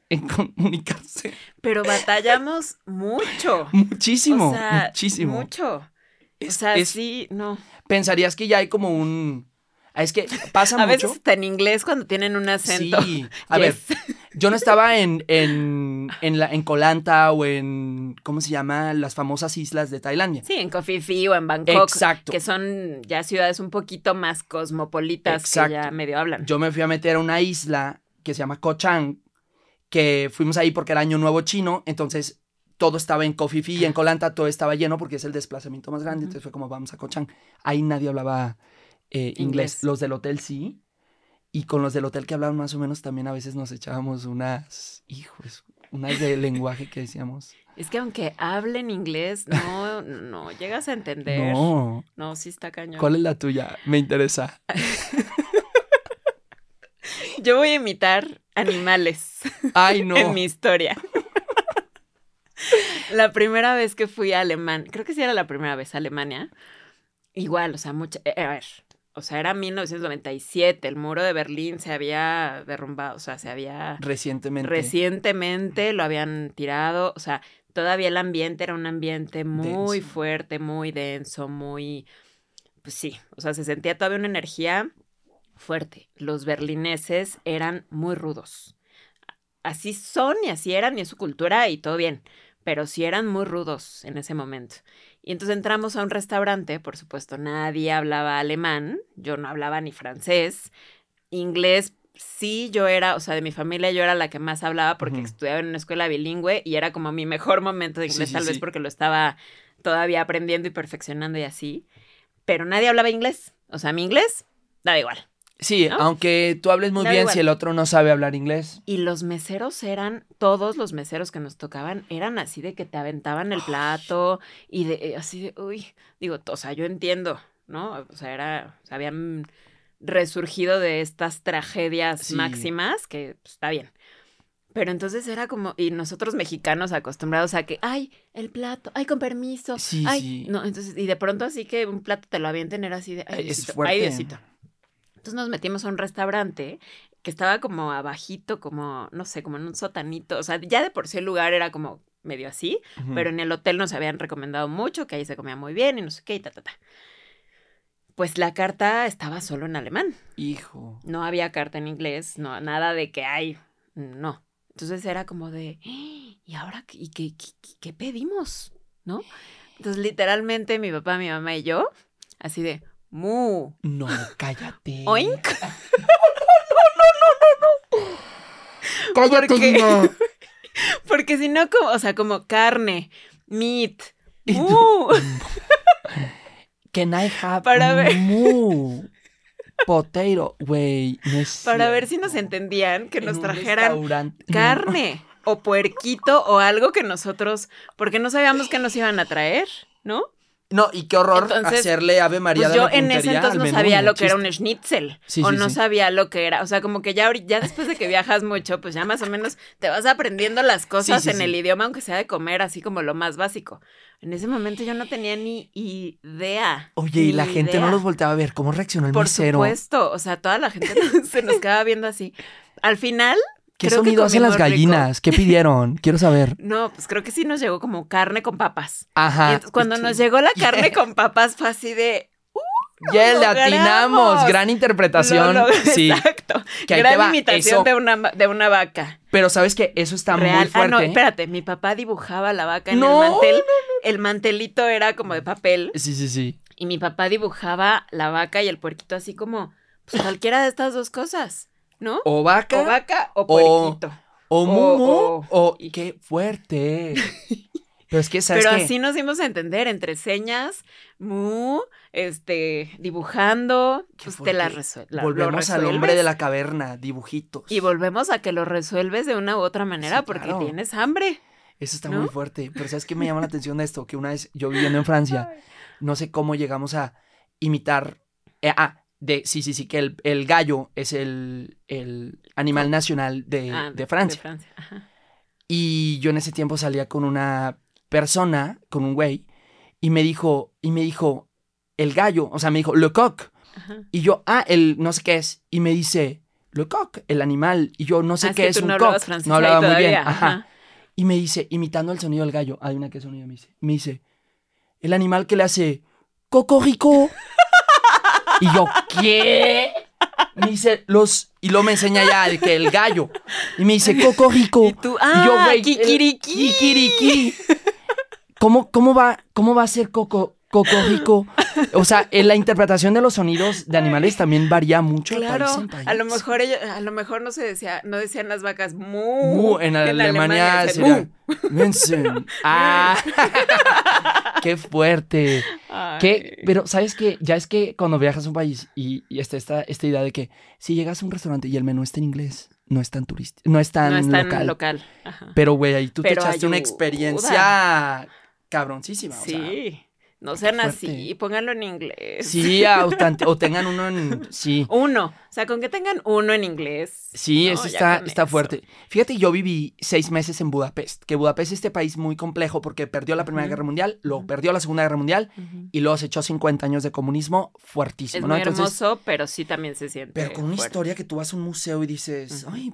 en comunicarse. Pero batallamos mucho. Muchísimo, muchísimo. Mucho. o sea, sí, no. Pensarías que ya hay como un... Es que pasa mucho. A veces está en inglés cuando tienen un acento. Sí. A ver, (laughs) yo no estaba en, en, en, la, en Colanta o en, ¿cómo se llama? Las famosas islas de Tailandia. Sí, en Koh Phi o en Bangkok. Exacto. Que son ya ciudades un poquito más cosmopolitas que ya medio hablan. Yo me fui a meter a una isla que se llama Koh Chang, que fuimos ahí porque era Año Nuevo Chino, entonces todo estaba en Phi y en Colanta todo estaba lleno porque es el desplazamiento más grande, entonces fue como vamos a Koh Chang. Ahí nadie hablaba eh, inglés. Los del hotel sí, y con los del hotel que hablaban más o menos también a veces nos echábamos unas, hijos, unas de lenguaje que decíamos. Es que aunque hablen inglés, no, no llegas a entender. (laughs) No. No, sí está cañón. ¿Cuál es la tuya? Me interesa. (laughs) Yo voy a imitar animales. Ay, (laughs) no. en mi historia. la primera vez que fui a Alemania, creo que sí era la primera vez a Alemania. Igual, o sea, mucha. Eh, a ver, o sea, era 1997, el muro de Berlín se había derrumbado, o sea, se había... Recientemente. Recientemente lo habían tirado, o sea, todavía el ambiente era un ambiente muy fuerte, muy denso, muy... Pues sí, o sea, se sentía todavía una energía fuerte. Los berlineses eran muy rudos. Así son y así eran y es su cultura y todo bien, pero sí eran muy rudos en ese momento. Y entonces entramos a un restaurante, por supuesto, nadie hablaba alemán, yo no hablaba ni francés, inglés sí, yo era, o sea, de mi familia yo era la que más hablaba porque estudiaba en una escuela bilingüe y era como mi mejor momento de inglés, tal vez porque lo estaba todavía aprendiendo y perfeccionando y así. Pero nadie hablaba inglés. O sea, mi inglés daba igual. Sí, aunque tú hables muy bien, si el otro no sabe hablar inglés. Y los meseros eran, todos los meseros que nos tocaban, eran así de que te aventaban el plato y de eh, así de, uy, digo, o sea, yo entiendo, ¿no? O sea, era, o sea, habían resurgido de estas tragedias máximas, que pues, está bien. Pero entonces era como, y nosotros mexicanos acostumbrados a que, ay, el plato, ay, con permiso, sí, ay, no, entonces, y de pronto así que un plato te lo avienten, era así de, ay, es fuerte. ay, entonces nos metimos a un restaurante que estaba como abajito, como, no sé, como en un sotanito. O sea, ya de por sí el lugar era como medio así, pero en el hotel nos habían recomendado mucho, que ahí se comía muy bien y no sé qué, y ta, ta, ta. Pues la carta estaba solo en alemán. Hijo. No había carta en inglés, no, nada de que hay, no. Entonces era como de, ¿y ahora qué, qué, qué pedimos? ¿No? Entonces literalmente mi papá, mi mamá y yo, así de, Mu. No, cállate. (laughs) Oink. (laughs) No, no, no, no, no, Cállate, Porque, (laughs) porque si no, como, o sea, como carne, meat, mu. Can I have Para ver. mu? Potato, güey. No Para ver si nos entendían que nos trajeran carne o puerquito o algo que nosotros, porque no sabíamos que nos iban a traer, ¿no? No, y qué horror hacerle Ave María pues yo en ese entonces no sabía lo que era un schnitzel. o no sabía lo que era. O sea, como que ya, ya después de que viajas mucho, pues ya más o menos te vas aprendiendo las cosas en el idioma, aunque sea de comer, así como lo más básico. En ese momento yo no tenía ni idea. Oye, y la gente no los volteaba a ver. ¿Cómo reaccionó el Por mesero? Por supuesto. O sea, toda la gente se nos quedaba viendo así. Al final, ¿Qué sonido hacen las gallinas? ¿Qué pidieron? (laughs) Quiero saber. No, pues creo que sí nos llegó como carne con papas. Ajá. cuando nos llegó la carne (laughs) con papas fue así de. Uh, Ya le atinamos. Gran interpretación. sí. Exacto. Gran imitación de una, de una vaca. Pero sabes que eso está muy fuerte. Ah, no, espérate. Mi papá dibujaba la vaca en el mantel. el mantelito era como de papel. Sí, sí, sí. Y mi papá dibujaba la vaca y el puerquito así como pues, cualquiera de estas dos cosas, ¿no? O vaca. O vaca o puerquito. O, mumu. O, qué fuerte. Pero es que, ¿sabes Pero así nos dimos a entender, entre señas, mu, este, dibujando, pues te la, resuelves. Volvemos al hombre de la caverna, dibujitos. Y volvemos a que lo resuelves de una u otra manera porque tienes hambre. Eso está muy fuerte. Pero ¿sabes qué me llama la atención de esto? Que una vez yo viviendo en Francia, (laughs) no sé cómo llegamos a imitar. Eh, ah, de, sí, sí, sí, que el, el gallo es el, el animal nacional de, ah, de Francia. De Francia. Y yo en ese tiempo salía con una persona, con un güey, y me dijo, y me dijo, el gallo, o sea, me dijo, le coq. Y yo, ah, el no sé qué es. Y me dice, le coq, el animal. Y yo, no sé ah, qué es, un no coq. No hablaba muy bien. Ajá. Y me dice, imitando el sonido del gallo, una qué sonido me dice. Me dice, el animal que le hace cocorico. Y yo, ¿qué? Me dice, los. Y luego me enseña ya de que el gallo. Y me dice, cocorico. Y tú, ah, y yo, güey. Kikiriki. Kikiriki. ¿Cómo, cómo, va, ¿Cómo va a ser Coco, Coco Rico? O sea, en la interpretación de los sonidos de animales también varía mucho. Claro, a lo mejor ellos, a lo mejor no se decía, no decían las vacas mu. mu en, Alemania, sería (laughs) Ah, (laughs) qué fuerte. ¿Qué? Pero sabes que ya es que cuando viajas a un país y, está esta, esta idea de que si llegas a un restaurante y el menú está en inglés, no es tan turístico, no es tan, no es tan local. Pero, güey, ahí tú te echaste una experiencia cabroncísima. Sí. No sean así, pónganlo en inglés. Sí, o, tengan uno en. Sí. Uno. O sea, con que tengan uno en inglés. Sí, eso está, está fuerte. Fíjate, yo viví seis meses en Budapest, que Budapest es este país muy complejo porque perdió la Primera Guerra Mundial, luego perdió la Segunda Guerra Mundial y luego se echó 50 años de comunismo fuertísimo. Es muy hermoso, pero sí también se siente. Pero con una historia que tú vas a un museo y dices, ay,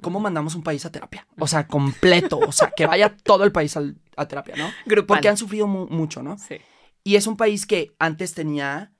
¿cómo mandamos un país a terapia? O sea, completo, o sea, que vaya todo el país a terapia, ¿no? (laughs) Porque han sufrido mucho, ¿no? Sí. Y es un país que antes tenía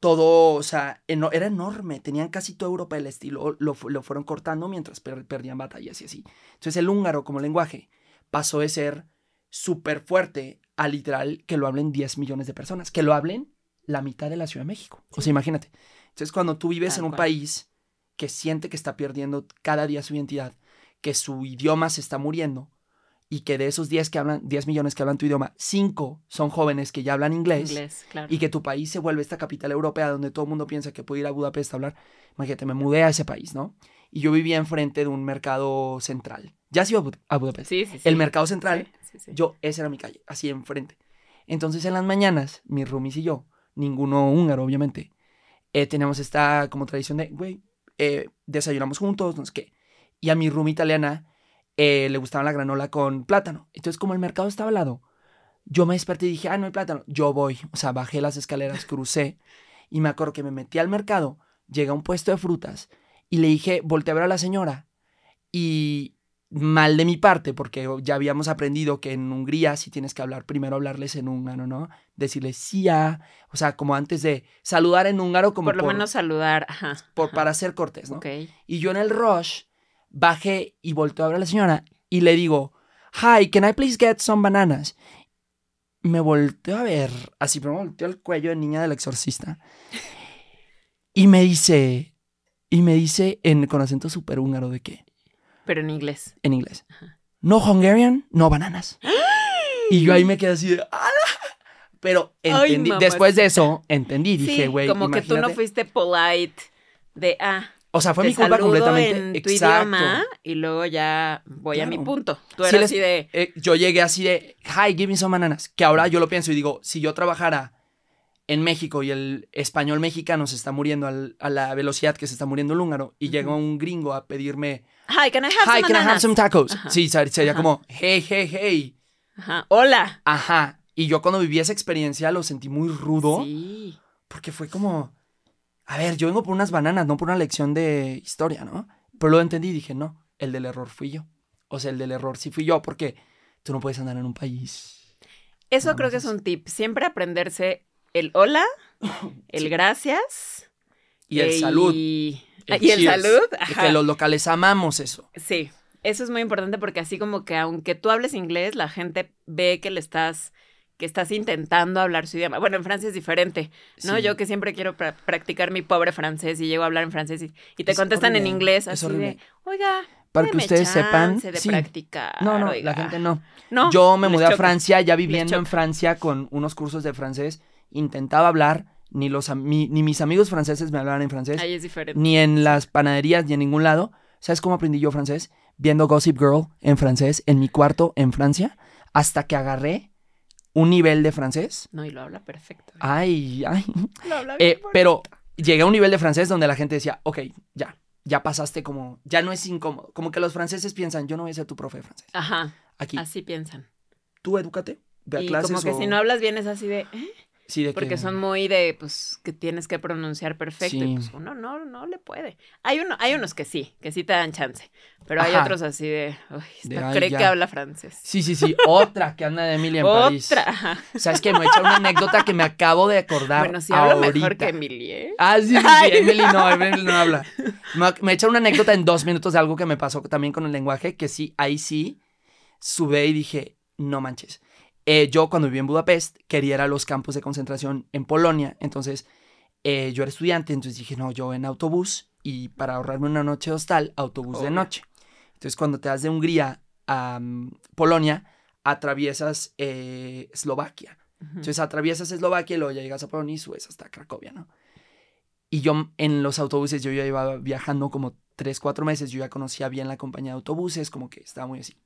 todo, o sea, era enorme, tenían casi toda Europa del estilo, lo, lo fueron cortando mientras perdían batallas y así. Entonces el húngaro como lenguaje pasó de ser súper fuerte a literal que lo hablen 10 millones de personas, que lo hablen la mitad de la Ciudad de México. O sea, imagínate. Entonces cuando tú vives en un país que siente que está perdiendo cada día su identidad, que su idioma se está muriendo y que de esos 10 que hablan 10 millones que hablan tu idioma, 5 son jóvenes que ya hablan inglés, y que tu país se vuelve esta capital europea donde todo el mundo piensa que puede ir a Budapest a hablar. Imagínate, me mudé a ese país, ¿no? Y yo vivía enfrente de un mercado central. Ya se iba a Budapest. Sí, sí, sí. El mercado central, yo, esa era mi calle, así enfrente. Entonces en las mañanas, mis roomies y yo, ninguno húngaro, obviamente, eh, teníamos esta como tradición de, güey, eh, desayunamos juntos, no sé qué. Y a mi room italiana eh, le gustaba la granola con plátano. Entonces, como el mercado estaba al lado, yo me desperté y dije, ah, no hay plátano. Yo voy. O sea, bajé las escaleras, crucé. Y me acuerdo que me metí al mercado, llegué a un puesto de frutas y le dije, volteé a ver a la señora. Y mal de mi parte, porque ya habíamos aprendido que en Hungría si tienes que hablar, primero hablarles en húngaro, ¿no? Decirles sí, a, o sea, como antes de saludar en húngaro, como por lo menos saludar, ajá, por, para ser cortés, ¿no? Y yo en el rush bajé y volteo a ver a la señora y le digo, hi, can I please get some bananas? Me volteó a ver, así, pero me volteó el cuello de niña del exorcista. Y me dice, y me dice en, con acento súper húngaro de qué. Pero en inglés. En inglés. No Hungarian, no bananas. y yo ahí me quedé así de... Pero entendí, después de eso, entendí, dije, güey. como que tú no fuiste polite de, ah, o sea, fue mi culpa completamente. En tu idioma y luego ya voy a mi punto. Tú eras así de. Eh, yo llegué así de, hi, give me some bananas. Que ahora yo lo pienso y digo, si yo trabajara en México y el español mexicano se está muriendo a la velocidad que se está muriendo el húngaro y llega un gringo a pedirme, hi, can I have, hi, some, can I have some tacos? Sí, sería como, hey, hey, hey. Ajá, hola. Ajá. Y yo cuando viví esa experiencia lo sentí muy rudo. Sí. Porque fue como a ver, yo vengo por unas bananas, no por una lección de historia, ¿no? Pero lo entendí y dije, no, el del error fui yo. O sea, el del error sí fui yo porque tú no puedes andar en un país. Eso creo que es un tip. Siempre aprenderse el hola (laughs) el gracias. Y el salud. Y el, salud. Que los locales amamos eso. Sí, eso es muy importante porque así como que aunque tú hables inglés, la gente ve que le estás que estás intentando hablar su idioma. Bueno, en Francia es diferente, ¿no? Yo que siempre quiero practicar mi pobre francés y llego a hablar en francés y, te contestan en inglés así de, oiga, para que ustedes sepan, de practicar, no, no, la gente no. no Yo me mudé a Francia, ya viviendo en Francia con unos cursos de francés, intentaba hablar, ni los ni mis amigos franceses me hablaban en francés, Ahí es diferente. ni en las panaderías ni en ningún lado. ¿Sabes cómo aprendí yo francés? Viendo Gossip Girl en francés en mi cuarto en Francia, hasta que agarré un nivel de francés. No, y lo habla perfecto. ¿eh? Ay, ay. Lo habla eh, pero llegué a un nivel de francés donde la gente decía, ok, ya, ya pasaste como, ya no es incómodo. Como que los franceses piensan, yo no voy a ser tu profe de francés. Ajá. Aquí. Así piensan. Tú edúcate, ve a y clases. Como que si no hablas bien es así de, ¿eh? Porque son muy de, pues, que tienes que pronunciar perfecto. Y pues uno no, no le puede. Hay, uno, hay unos que sí, que sí te dan chance. Pero hay otros así de, uy, cree que habla francés. Sí, sí, sí. Otra que anda de Emilia en París. Otra. ¿Sabes qué? Me a echar una anécdota que me acabo de acordar. Bueno, sí habla mejor que Emilie. Ah, sí, sí, sí. Emily no, Emily no habla. (laughs) Me, me echar una anécdota en dos minutos de algo que me pasó también con el lenguaje, que sí, ahí sí, sube y dije, no manches eh, yo cuando viví en Budapest quería ir a los campos de concentración en Polonia, entonces eh, yo era estudiante, entonces dije, no, yo en autobús y para ahorrarme una noche hostal, autobús de noche. Entonces cuando te das de Hungría a mm, Polonia, atraviesas eh, Eslovaquia. Entonces atraviesas Eslovaquia y luego ya llegas a Polonia y subes hasta Cracovia, ¿no? Y yo en los autobuses, yo ya iba viajando como tres, cuatro meses, yo ya conocía bien la compañía de autobuses, como que estaba muy así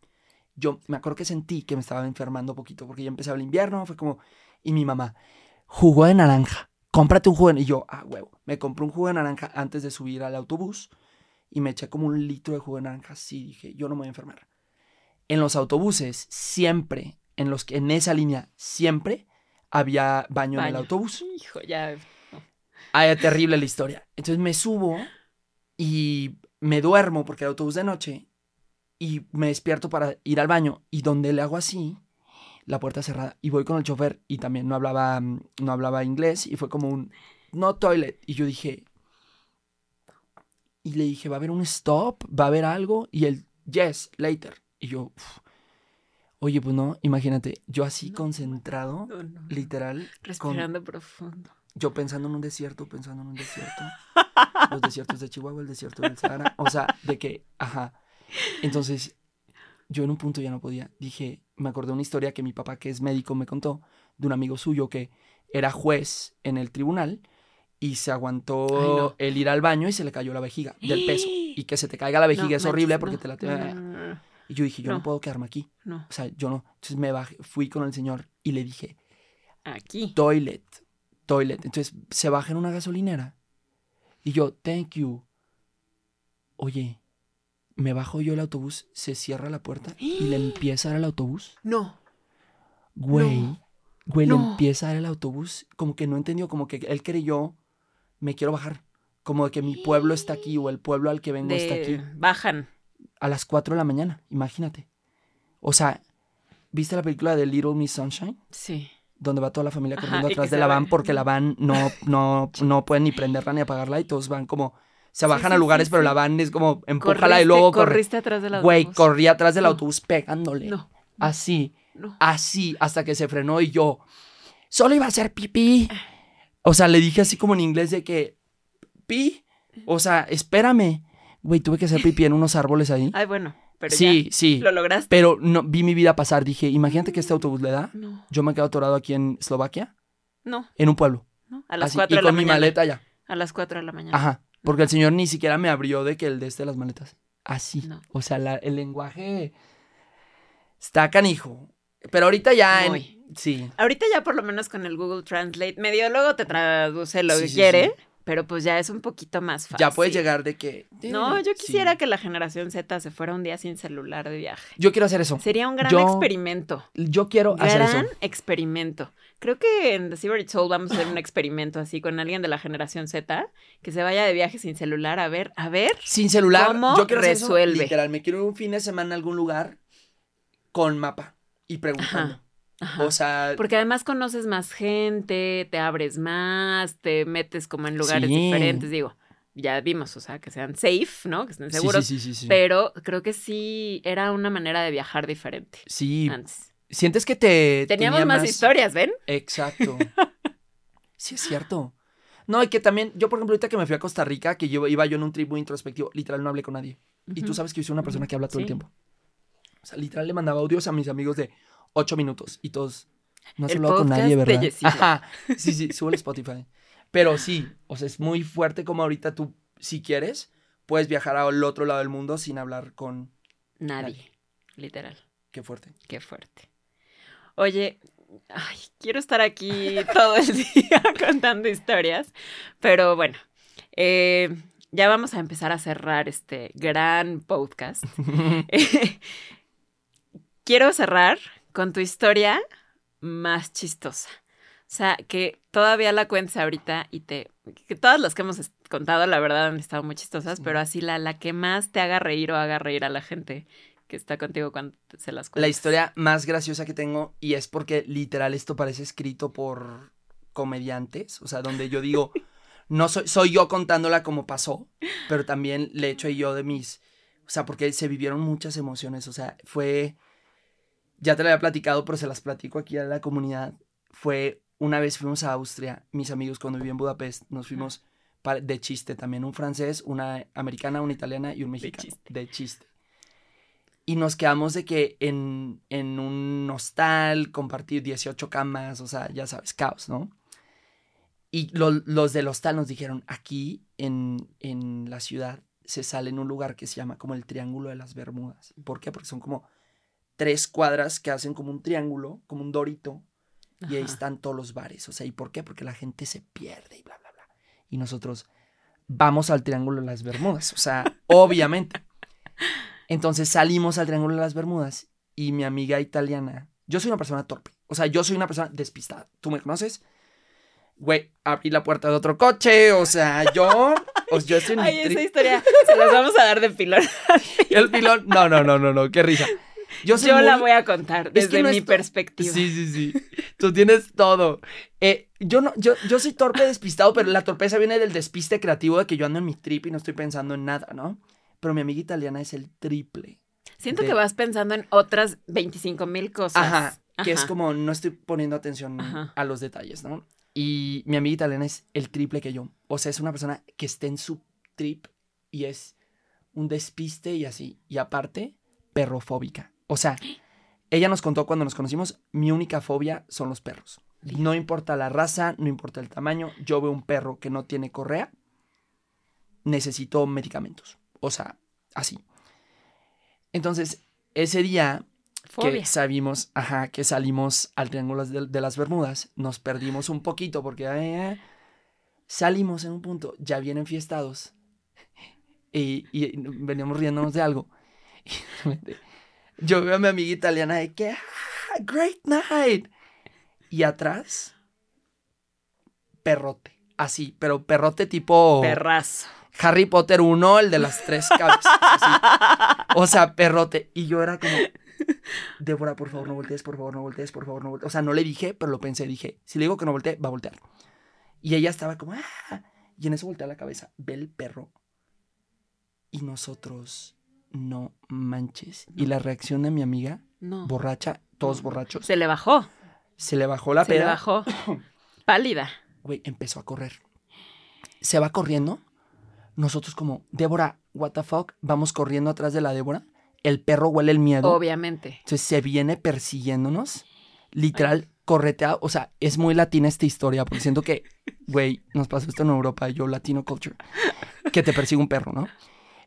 yo me acuerdo que sentí que me estaba enfermando un poquito porque ya empezaba el invierno, fue como, y mi mamá, jugo de naranja, cómprate un jugo de... Y yo, ah, huevo, me compré un jugo de naranja antes de subir al autobús y me eché como un litro de jugo de naranja, sí, dije, yo no me voy a enfermar. En los autobuses, siempre, en, los, en esa línea, siempre había baño, en el autobús. (laughs) Hijo, ya... Ay, terrible la historia. Entonces me subo y me duermo porque el autobús de noche y me despierto para ir al baño y donde le hago así, la puerta cerrada y voy con el chofer y también no hablaba no hablaba inglés y fue como un no toilet y yo dije y le dije, ¿va a haber un stop? ¿Va a haber algo? Y él, yes, later. Y yo, oye, pues no, imagínate, yo así concentrado, literal. Respirando profundo. Yo pensando en un desierto, pensando en un desierto. (laughs) Los desiertos de Chihuahua, el desierto del Sahara. O sea, de que, ajá. Entonces, yo en un punto ya no podía. Dije, me acordé una historia que mi papá, que es médico, me contó de un amigo suyo que era juez en el tribunal y se aguantó el ir al baño y se le cayó la vejiga del peso. (gasps) Y que se te caiga la vejiga es horrible porque te la... Y yo dije, yo no. puedo quedarme aquí. O sea, yo no. Entonces me bajé, fui con el señor y le dije, aquí. Toilet, toilet. Entonces se baja en una gasolinera. Y yo, thank you. Oye, me bajo yo el autobús, se cierra la puerta y le empieza a dar el autobús. No. Güey, güey, le empieza a dar el autobús, como que no entendió, como que él creyó, me quiero bajar. Como de que mi pueblo está aquí o el pueblo al que vengo está aquí. Bajan. A las 4 de la mañana, imagínate. O sea, ¿viste la película de Little Miss Sunshine? Sí. Donde va toda la familia corriendo atrás de la van porque la van no, no, (laughs) no pueden ni prenderla ni apagarla y todos van como se bajan a lugares, pero la van es como empújala y luego corriste atrás del autobús. Güey, corrí atrás del autobús pegándole. No. Así. Así, hasta que se frenó y yo solo iba a hacer pipí. O sea, le dije así como en inglés de que pi, o sea, espérame. Güey, tuve que hacer pipí en unos árboles ahí. Ay, bueno. Pero sí, sí. Lo lograste. Pero no, vi mi vida pasar. Dije, imagínate que este autobús le da. No. Yo me quedo atorado aquí en Eslovaquia. No. En un pueblo. No. A las cuatro de la mañana. Y con mi maleta ya. A las 4 de la mañana. Ajá. Porque el señor ni siquiera me abrió de que el de este las maletas. Así. O sea, el lenguaje está canijo. Pero ahorita ya. sí. Ahorita ya por lo menos con el Google Translate, medio luego te traduce lo que quiere. Pero pues ya es un poquito más fácil. Ya puedes llegar de que... No, yo quisiera que la generación Z se fuera un día sin celular de viaje. Yo quiero hacer eso. Sería un gran experimento. Yo quiero hacer eso. Gran experimento. Creo que en The Secret Soul vamos a hacer un experimento así con alguien de la generación Z que se vaya de viaje sin celular a ver, a ver. Sin celular. ¿Cómo yo quiero resuelve? literal, me quiero ir un fin de semana a algún lugar con mapa y preguntando. O sea. Porque además conoces más gente, te abres más, te metes como en lugares diferentes. Digo, ya vimos, o sea, que sean safe, ¿no? Que estén seguros. Sí, sí, sí, pero creo que sí era una manera de viajar diferente. Sí. Antes. Sientes que te. Teníamos más, historias, ¿ven? Exacto. (laughs) sí, es cierto. No, y que también, yo por ejemplo, ahorita que me fui a Costa Rica, que yo, iba yo en un trip muy introspectivo, literal no hablé con nadie. Y tú sabes que yo soy una persona que habla todo el tiempo. O sea, literal le mandaba audios a mis amigos de ocho minutos y todos. No has hablado con nadie, ¿verdad? Ajá. Sí, sí, sube el Spotify. Pero sí, o sea, es muy fuerte como ahorita tú, si quieres, puedes viajar al otro lado del mundo sin hablar con nadie. Literal. Qué fuerte. Qué fuerte. Oye, ay, quiero estar aquí todo el (laughs) día contando historias, pero bueno, eh, ya vamos a empezar a cerrar este gran podcast. (laughs) (laughs) quiero cerrar con tu historia más chistosa. O sea, que todavía la cuentes ahorita y te... Que todas las que hemos contado, la verdad, han estado muy chistosas, pero así la, la que más te haga reír o haga reír a la gente que está contigo cuando se las cuentas. La historia más graciosa que tengo, y es porque literal esto parece escrito por comediantes, o sea, donde yo digo, (laughs) no soy, soy yo contándola como pasó, pero también le echo yo de mis, o sea, porque se vivieron muchas emociones, o sea, fue, ya te lo había platicado, pero se las platico aquí a la comunidad, fue una vez fuimos a Austria, mis amigos cuando viví en Budapest, nos fuimos de chiste también, un francés, una americana, una italiana y un mexicano. De chiste y nos quedamos de que en, en un hostal, compartir 18 camas, o sea, ya sabes, caos, ¿no? Y los del hostal nos dijeron, aquí en, en la ciudad se sale en un lugar que se llama como el Triángulo de las Bermudas. ¿Por qué? Porque son como tres cuadras que hacen como un triángulo, como un dorito, y ahí están todos los bares. O sea, ¿y por qué? Porque la gente se pierde y bla, bla, bla. Y nosotros vamos al Triángulo de las Bermudas. O sea, (laughs) obviamente. Entonces salimos al Triángulo de las Bermudas y mi amiga italiana, yo soy una persona torpe, o sea, yo soy una persona despistada. ¿Tú me conoces? Güey, abrí la puerta de otro coche, o sea, yo, pues yo estoy en Ay, esa historia se las vamos a dar de pilón. (laughs) El pilón, no, no, no, no, no, qué risa. Yo, la voy a contar desde mi perspectiva. Sí, sí, sí. Tú tienes todo. Eh, yo no, yo, yo soy torpe despistado, pero la torpeza viene del despiste creativo de que yo ando en mi trip y no estoy pensando en nada, ¿no? pero mi amiga italiana es el triple. Siento que vas pensando en otras 25 mil cosas. Ajá, que es como no estoy poniendo atención a los detalles, ¿no? Y mi amiga italiana es el triple que yo. O sea, es una persona que está en su trip y es un despiste y así. Y aparte, perrofóbica. O sea, ella nos contó cuando nos conocimos, mi única fobia son los perros. No importa la raza, no importa el tamaño, yo veo un perro que no tiene correa, necesito medicamentos. O sea, así. Entonces, ese día que sabimos, ajá, que salimos al Triángulo de, las Bermudas, nos perdimos un poquito porque eh, salimos en un punto, ya vienen fiestados y, y veníamos riéndonos de algo. (laughs) yo veo a mi amiga italiana de que, ah, great night. Y atrás, perrote, así, pero perrote tipo... Perrazo. Harry Potter 1, el de las tres cabezas. O sea, perrote. Y yo era como, Débora, por favor, no voltees, por favor, no voltees, por favor, no voltees. O sea, no le dije, pero lo pensé. Dije, si le digo que no voltee, va a voltear. Y ella estaba como, ah. Y en eso voltea la cabeza, ve el perro. Y nosotros, no manches. Y la reacción de mi amiga, no. borracha, todos borrachos. Se le bajó. Se le bajó la Se le bajó. (coughs) Pálida. Güey, empezó a correr. Se va corriendo nosotros como, Débora, what the fuck, vamos corriendo atrás de la Débora. El perro huele el miedo. Obviamente. Entonces se viene persiguiéndonos. Literal, corretea. O sea, es muy latina esta historia, porque siento que, güey, nos pasó esto en Europa, yo latino culture, que te persigue un perro, ¿no?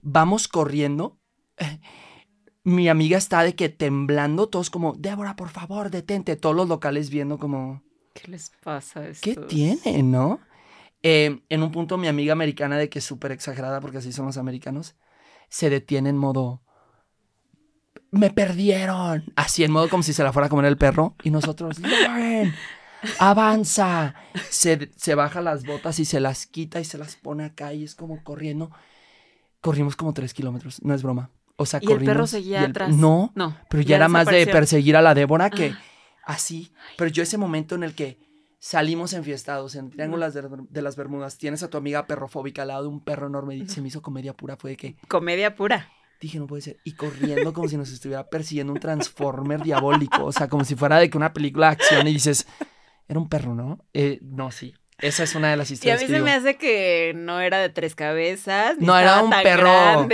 Vamos corriendo. (laughs) Mi amiga está de que temblando, todos como, Débora, por favor, detente. Todos los locales viendo como... ¿Qué les pasa a ¿Qué tiene, no? Eh, en un punto mi amiga americana, de que es súper exagerada, porque así son los americanos, se detiene en modo... Me perdieron. Así, en modo como si se la fuera a comer el perro. Y nosotros, Lauren, avanza. Se, se baja las botas y se las quita y se las pone acá y es como corriendo. Corrimos como tres kilómetros, no es broma. O sea, ¿Y el perro seguía atrás? No, no, pero ya, era más de perseguir a la Débora que... Ah Así. Pero yo ese momento en el que salimos enfiestados en Triángulo de, las Bermudas, tienes a tu amiga perrofóbica al lado de un perro enorme y se me hizo comedia pura, fue de que... Comedia pura. Dije, no puede ser. Y corriendo como si nos estuviera persiguiendo un transformer diabólico. O sea, como si fuera de que una película de acción y dices, era un perro, ¿no? Eh, no, sí. Esa es una de las historias. Y a mí se me hace que no era de tres cabezas. no era un perro.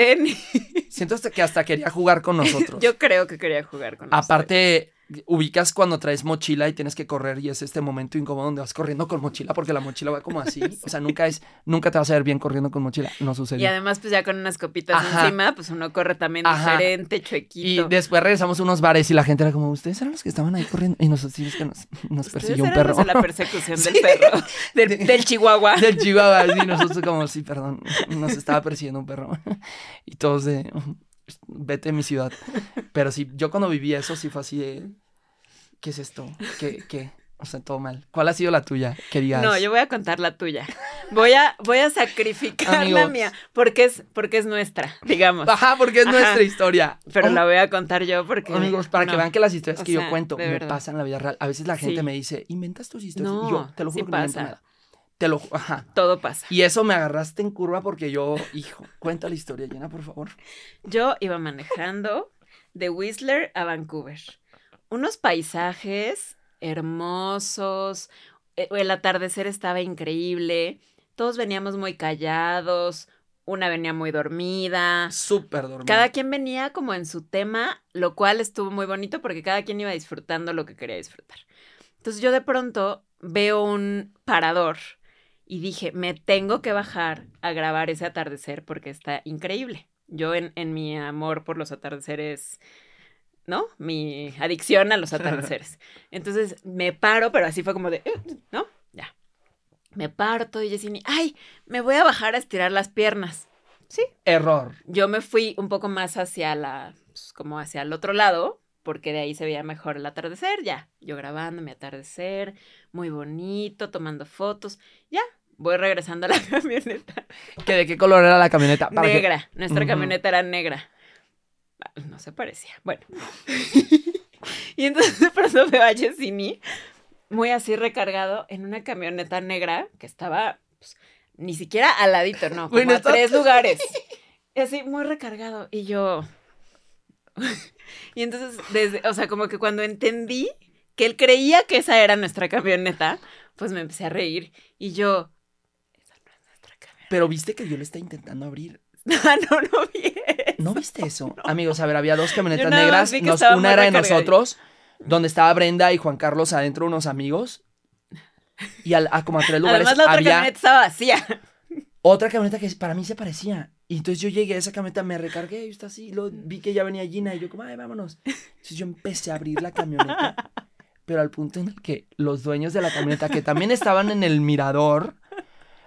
Siento hasta que hasta quería jugar con (laughs) nosotros. Yo creo que quería jugar con nosotros. Aparte, ubicas cuando traes mochila y tienes que correr y es este momento incómodo donde vas corriendo con mochila porque la mochila va como así. (laughs) O sea, nunca es, nunca te vas a ver bien corriendo con mochila. No sucede. Y además, pues ya con unas copitas encima, pues uno corre también diferente, chuequito. Y después regresamos a unos bares y la gente era como, ustedes eran los que estaban ahí corriendo. Y nosotros sí que nos, nos persiguió un perro. la persecución del (laughs) perro. Del, chihuahua. (laughs) Del chihuahua, sí, nosotros como, sí, perdón, nos estaba persiguiendo un perro. Y todos de, vete a mi ciudad. Pero sí, yo cuando vivía eso sí fue así de, ¿qué es esto? ¿Qué, qué? O sea, todo mal. ¿Cuál ha sido la tuya? Querías. No, yo voy a contar la tuya. Voy a, voy a sacrificar la mía porque es, porque es nuestra, digamos. Ajá, porque es nuestra historia. Pero la voy a contar yo porque. Amigos, para que vean que las historias que yo cuento me pasan en la vida real. A veces la gente me dice, inventas tus historias. y yo, te lo juro que no invento nada. Te lo ajá. Todo pasa. Y eso me agarraste en curva porque yo, hijo, cuenta la historia, Llena, por favor. Yo iba manejando de Whistler a Vancouver. Unos paisajes hermosos, e, el atardecer estaba increíble, todos veníamos muy callados, una venía muy dormida. Súper dormida. Cada quien venía como en su tema, lo cual estuvo muy bonito porque cada quien iba disfrutando lo que quería disfrutar. Entonces yo de pronto veo un parador y dije, me tengo que bajar a grabar ese atardecer porque está increíble. Yo en, en mi amor por los atardeceres, ¿no? Mi adicción a los (laughs) atardeceres. Entonces me paro, pero así fue como de, ¿no? Ya. Me parto y Jessini, ay, me voy a bajar a estirar las piernas. Sí. Error. Yo me fui un poco más hacia la, pues, como hacia el otro lado, porque de ahí se veía mejor el atardecer, ya. Yo grabando mi atardecer, muy bonito, tomando fotos, ya. Voy regresando a la (laughs) camioneta. ¿Que ¿De qué color era la camioneta? negra. Nuestra camioneta era negra. Ah, no se parecía. Bueno. (laughs) y entonces de pronto veo a Jessini muy así recargado en una camioneta negra que estaba pues, ni siquiera al ladito, no, como a tres lugares. (laughs) Y así, muy recargado. Y yo, (laughs) y entonces, desde, o sea, como que cuando entendí que él creía que esa era nuestra camioneta, pues me empecé a reír. Y yo, esa no es nuestra camioneta. Pero viste que yo le estaba intentando abrir. (laughs) Ah, no, no vi ¿No viste eso? (laughs) Amigos, a ver, había dos camionetas negras. una era de nosotros, donde estaba Brenda y Juan Carlos adentro, unos amigos. Y a, como a tres lugares Además, la otra camioneta estaba vacía. Otra camioneta que para mí se parecía. Y entonces yo llegué a esa camioneta, me recargué y está así, lo, vi que ya venía Gina y yo como, ay, vámonos. Entonces yo empecé a abrir la camioneta, pero al punto en el que los dueños de la camioneta, que también estaban en el mirador,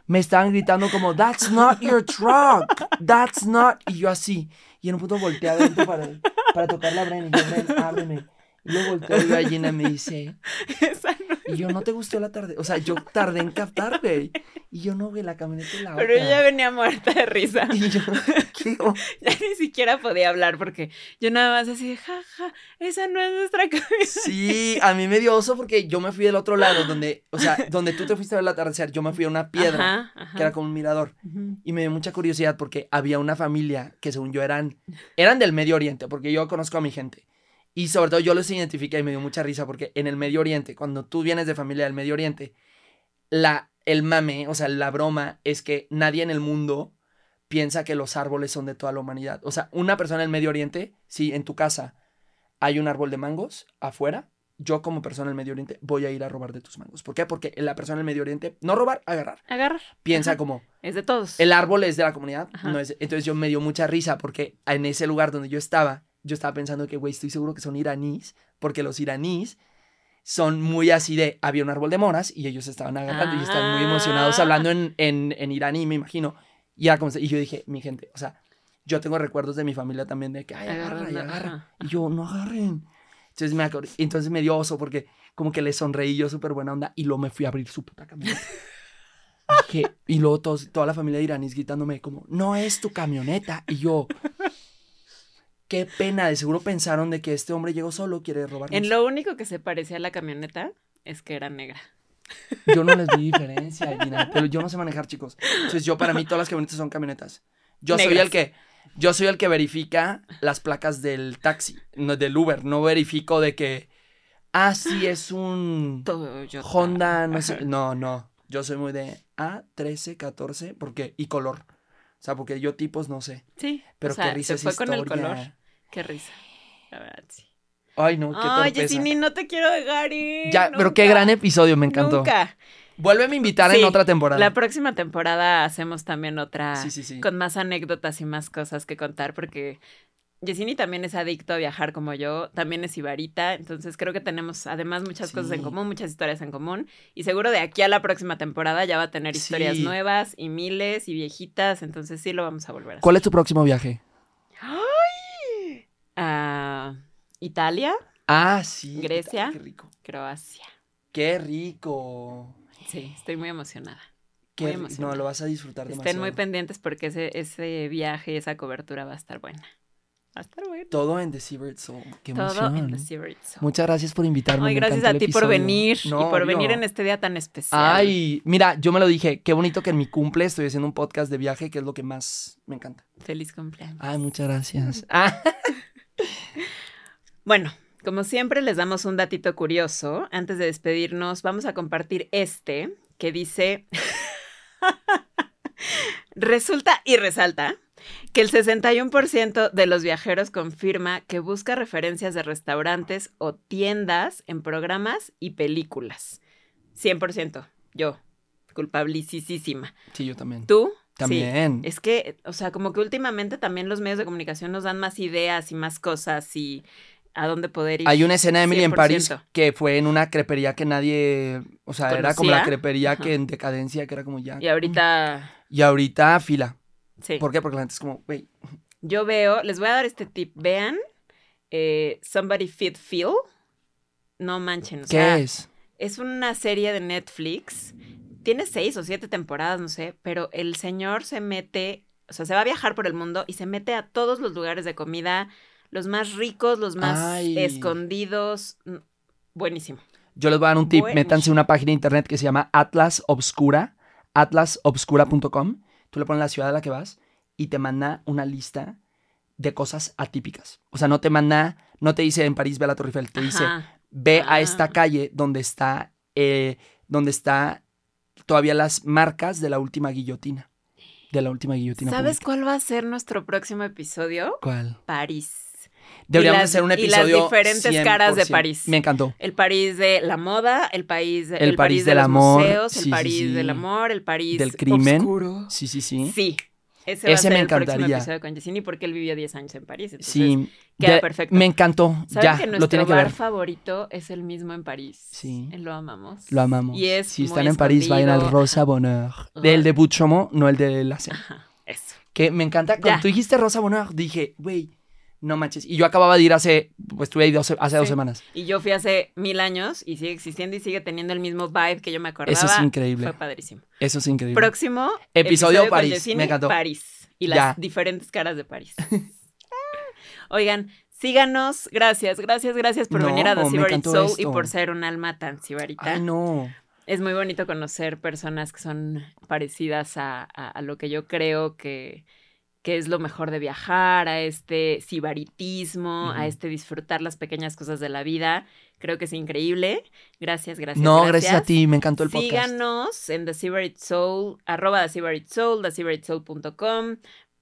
me estaban gritando como, that's not your truck, that's not... Y yo así, y en un punto volteé adentro para, para tocar la y yo, ábreme. Luego volteo y Gina me dice, (laughs) y yo, ¿no te gustó la tarde? O sea, yo tardé en captar, güey. Y yo no, güey, la camioneta y la Pero yo ya venía muerta de risa. Y yo, (laughs) ¿qué? Ya ni siquiera podía hablar porque yo nada más así, jaja, ja, esa no es nuestra (laughs) camioneta. Sí, a mí me dio oso porque yo me fui del otro lado, donde, o sea, donde tú te fuiste a ver el atardecer, yo me fui a una piedra, que era como un mirador. Y me dio mucha curiosidad porque había una familia que según yo eran, eran del Medio Oriente, porque yo conozco a mi gente. Y sobre todo yo los identifiqué y me dio mucha risa porque en el Medio Oriente, cuando tú vienes de familia del Medio Oriente, la, el mame, o sea, la broma es que nadie en el mundo piensa que los árboles son de toda la humanidad. O sea, una persona en el Medio Oriente, si en tu casa hay un árbol de mangos afuera, yo como persona en el Medio Oriente voy a ir a robar de tus mangos. ¿Por qué? Porque la persona en el Medio Oriente, no robar, agarrar. Agarrar. Piensa como... Es de todos. El árbol es de la comunidad. No es, entonces yo me dio mucha risa porque en ese lugar donde yo estaba, yo estaba pensando que, güey, estoy seguro que son iraníes, porque los iraníes son muy así de, había un árbol de moras y ellos estaban agarrando y estaban muy emocionados ah. hablando en, en, en iraní, me imagino. Y, ya como, y yo dije, mi gente, o sea, yo tengo recuerdos de mi familia también de que, ay, agarra, y agarra. Y yo, no agarren. Entonces me, entonces me dio oso porque como que le sonreí yo súper buena onda y luego me fui a abrir su puta camioneta. (laughs) y luego todos, toda la familia de iraníes gritándome como, no es tu camioneta. Y yo, qué pena, de seguro pensaron de que este hombre llegó solo, quiere robarnos. En lo único que se parecía a la camioneta es que era negra. Yo no les vi (laughs) diferencia, Gina, pero yo no sé manejar, chicos. Entonces, yo para mí todas las camionetas son camionetas. Yo soy el que yo soy el que verifica las placas del taxi, no, del Uber, no verifico de que ah, sí es un Honda, no sé, no, no. Yo soy muy de A13, 14, porque y color. O sea, porque yo tipos no sé. Sí. Pero qué risa se fue con el color. Qué risa. La verdad, sí. Ay, no, qué Ay, Yesini, no te quiero dejar ir. Ya, pero qué gran episodio, me encantó. Nunca. Vuélveme a invitar en otra temporada. La próxima temporada hacemos también otra sí, sí, sí. con más anécdotas y más cosas que contar porque Yesini también es adicto a viajar como yo, también es ibarita, entonces creo que tenemos además muchas cosas en común, muchas historias en común y seguro de aquí a la próxima temporada ya va a tener historias nuevas y miles y viejitas, entonces sí lo vamos a volver a hacer. ¿Cuál es tu próximo viaje? ¡Ay! A Italia. Ah, sí. Grecia. Qué rico. Croacia. Qué rico. Sí, estoy muy emocionada. Qué, No, lo vas a disfrutar demasiado. Estén muy pendientes porque ese, ese viaje y esa cobertura va a estar buena. Va a estar buena. Todo en The Seabird Soul. Qué Todo emoción. en The Seabird Soul. Muchas gracias por invitarme. Ay, gracias a ti por venir y por venir en este día tan especial. Ay, mira, yo me lo dije. Qué bonito que en mi cumple estoy haciendo un podcast de viaje, que es lo que más me encanta. Feliz cumpleaños. Ay, muchas gracias. (laughs) bueno, como siempre, les damos un datito curioso. Antes de despedirnos, vamos a compartir este que dice, (laughs) resulta y resalta que el 61% de los viajeros confirma que busca referencias de restaurantes o tiendas en programas y películas. 100%. Yo, culpabilísima. Sí, yo también. ¿Tú? También. Es que, o sea, como que últimamente también los medios de comunicación nos dan más ideas y más cosas y a dónde poder ir. Hay una escena de Emily en París que fue en una crepería que nadie, o sea, era como la crepería que en decadencia, que era como ya. Y ahorita. (clears throat) Y ahorita fila. Sí. ¿Por qué? Porque la gente es como, güey. Yo veo, les voy a dar este tip. Vean, eh, Somebody Fit Feel. No manchen. ¿Qué es? Es una serie de Netflix. Tiene seis o siete temporadas, no sé, pero el señor se mete, o sea, se va a viajar por el mundo y se mete a todos los lugares de comida los más ricos, los más escondidos. Mm, buenísimo. Yo les voy a dar un tip. Métanse en una página de internet que se llama Atlas Obscura, atlasobscura.com. Tú le pones la ciudad a la que vas y te manda una lista de cosas atípicas. O sea, no te manda, no te dice en París ve a la Torre Eiffel, te dice ve a esta ah. calle donde está, eh, donde está todavía las marcas de la última guillotina. De la última guillotina. ¿Sabes cuál va a ser nuestro próximo episodio? ¿Cuál? París. Deberíamos hacer un episodio. Y las diferentes caras de París. Me encantó. El París de la moda, el París, el, París, del amor, museos, el París del amor, el París del crimen. Oscuro. Sí, sí, sí. Sí. Ese, va a ser me encantaría. el próximo episodio con Jessini porque él vivió 10 años en París. Entonces sí. Queda perfecto. Me encantó. ¿Saben ya, que nuestro lo tiene que bar ver. favorito es el mismo en París? Sí. Lo amamos. Lo amamos. Y es Si están en París, vayan al Rosa Bonheur. Del de Bouchomo, no el de la. Ajá, eso. Que me encanta. Cuando tú dijiste Rosa Bonheur, dije, güey, no manches. Y yo acababa de ir hace, pues estuve ahí hace dos semanas. Y yo fui hace mil años y sigue existiendo y sigue teniendo el mismo vibe que yo me acordaba. Eso es increíble. Fue padrísimo. Eso es increíble. Próximo episodio, París. me encantó. París. Y las diferentes caras de París. (laughs) Oigan, síganos. Gracias, gracias, gracias por venir a The Soul y por ser un alma tan sibarita. Ay, no. Es muy bonito conocer personas que son parecidas a, a lo que yo creo que que es lo mejor de viajar, a este sibaritismo, a este disfrutar las pequeñas cosas de la vida. Creo que es increíble. Gracias, gracias. No, gracias, a ti, me encantó el podcast. Síganos en The Sibarit Soul, arroba The Sibarit Soul, TheSibaritSoul.com.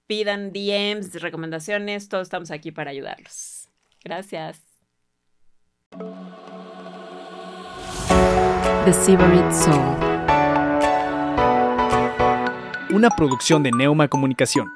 Pidan DMs, recomendaciones, todos estamos aquí para ayudarlos. Gracias. The Sibarit Soul. Una producción de Neuma Comunicación.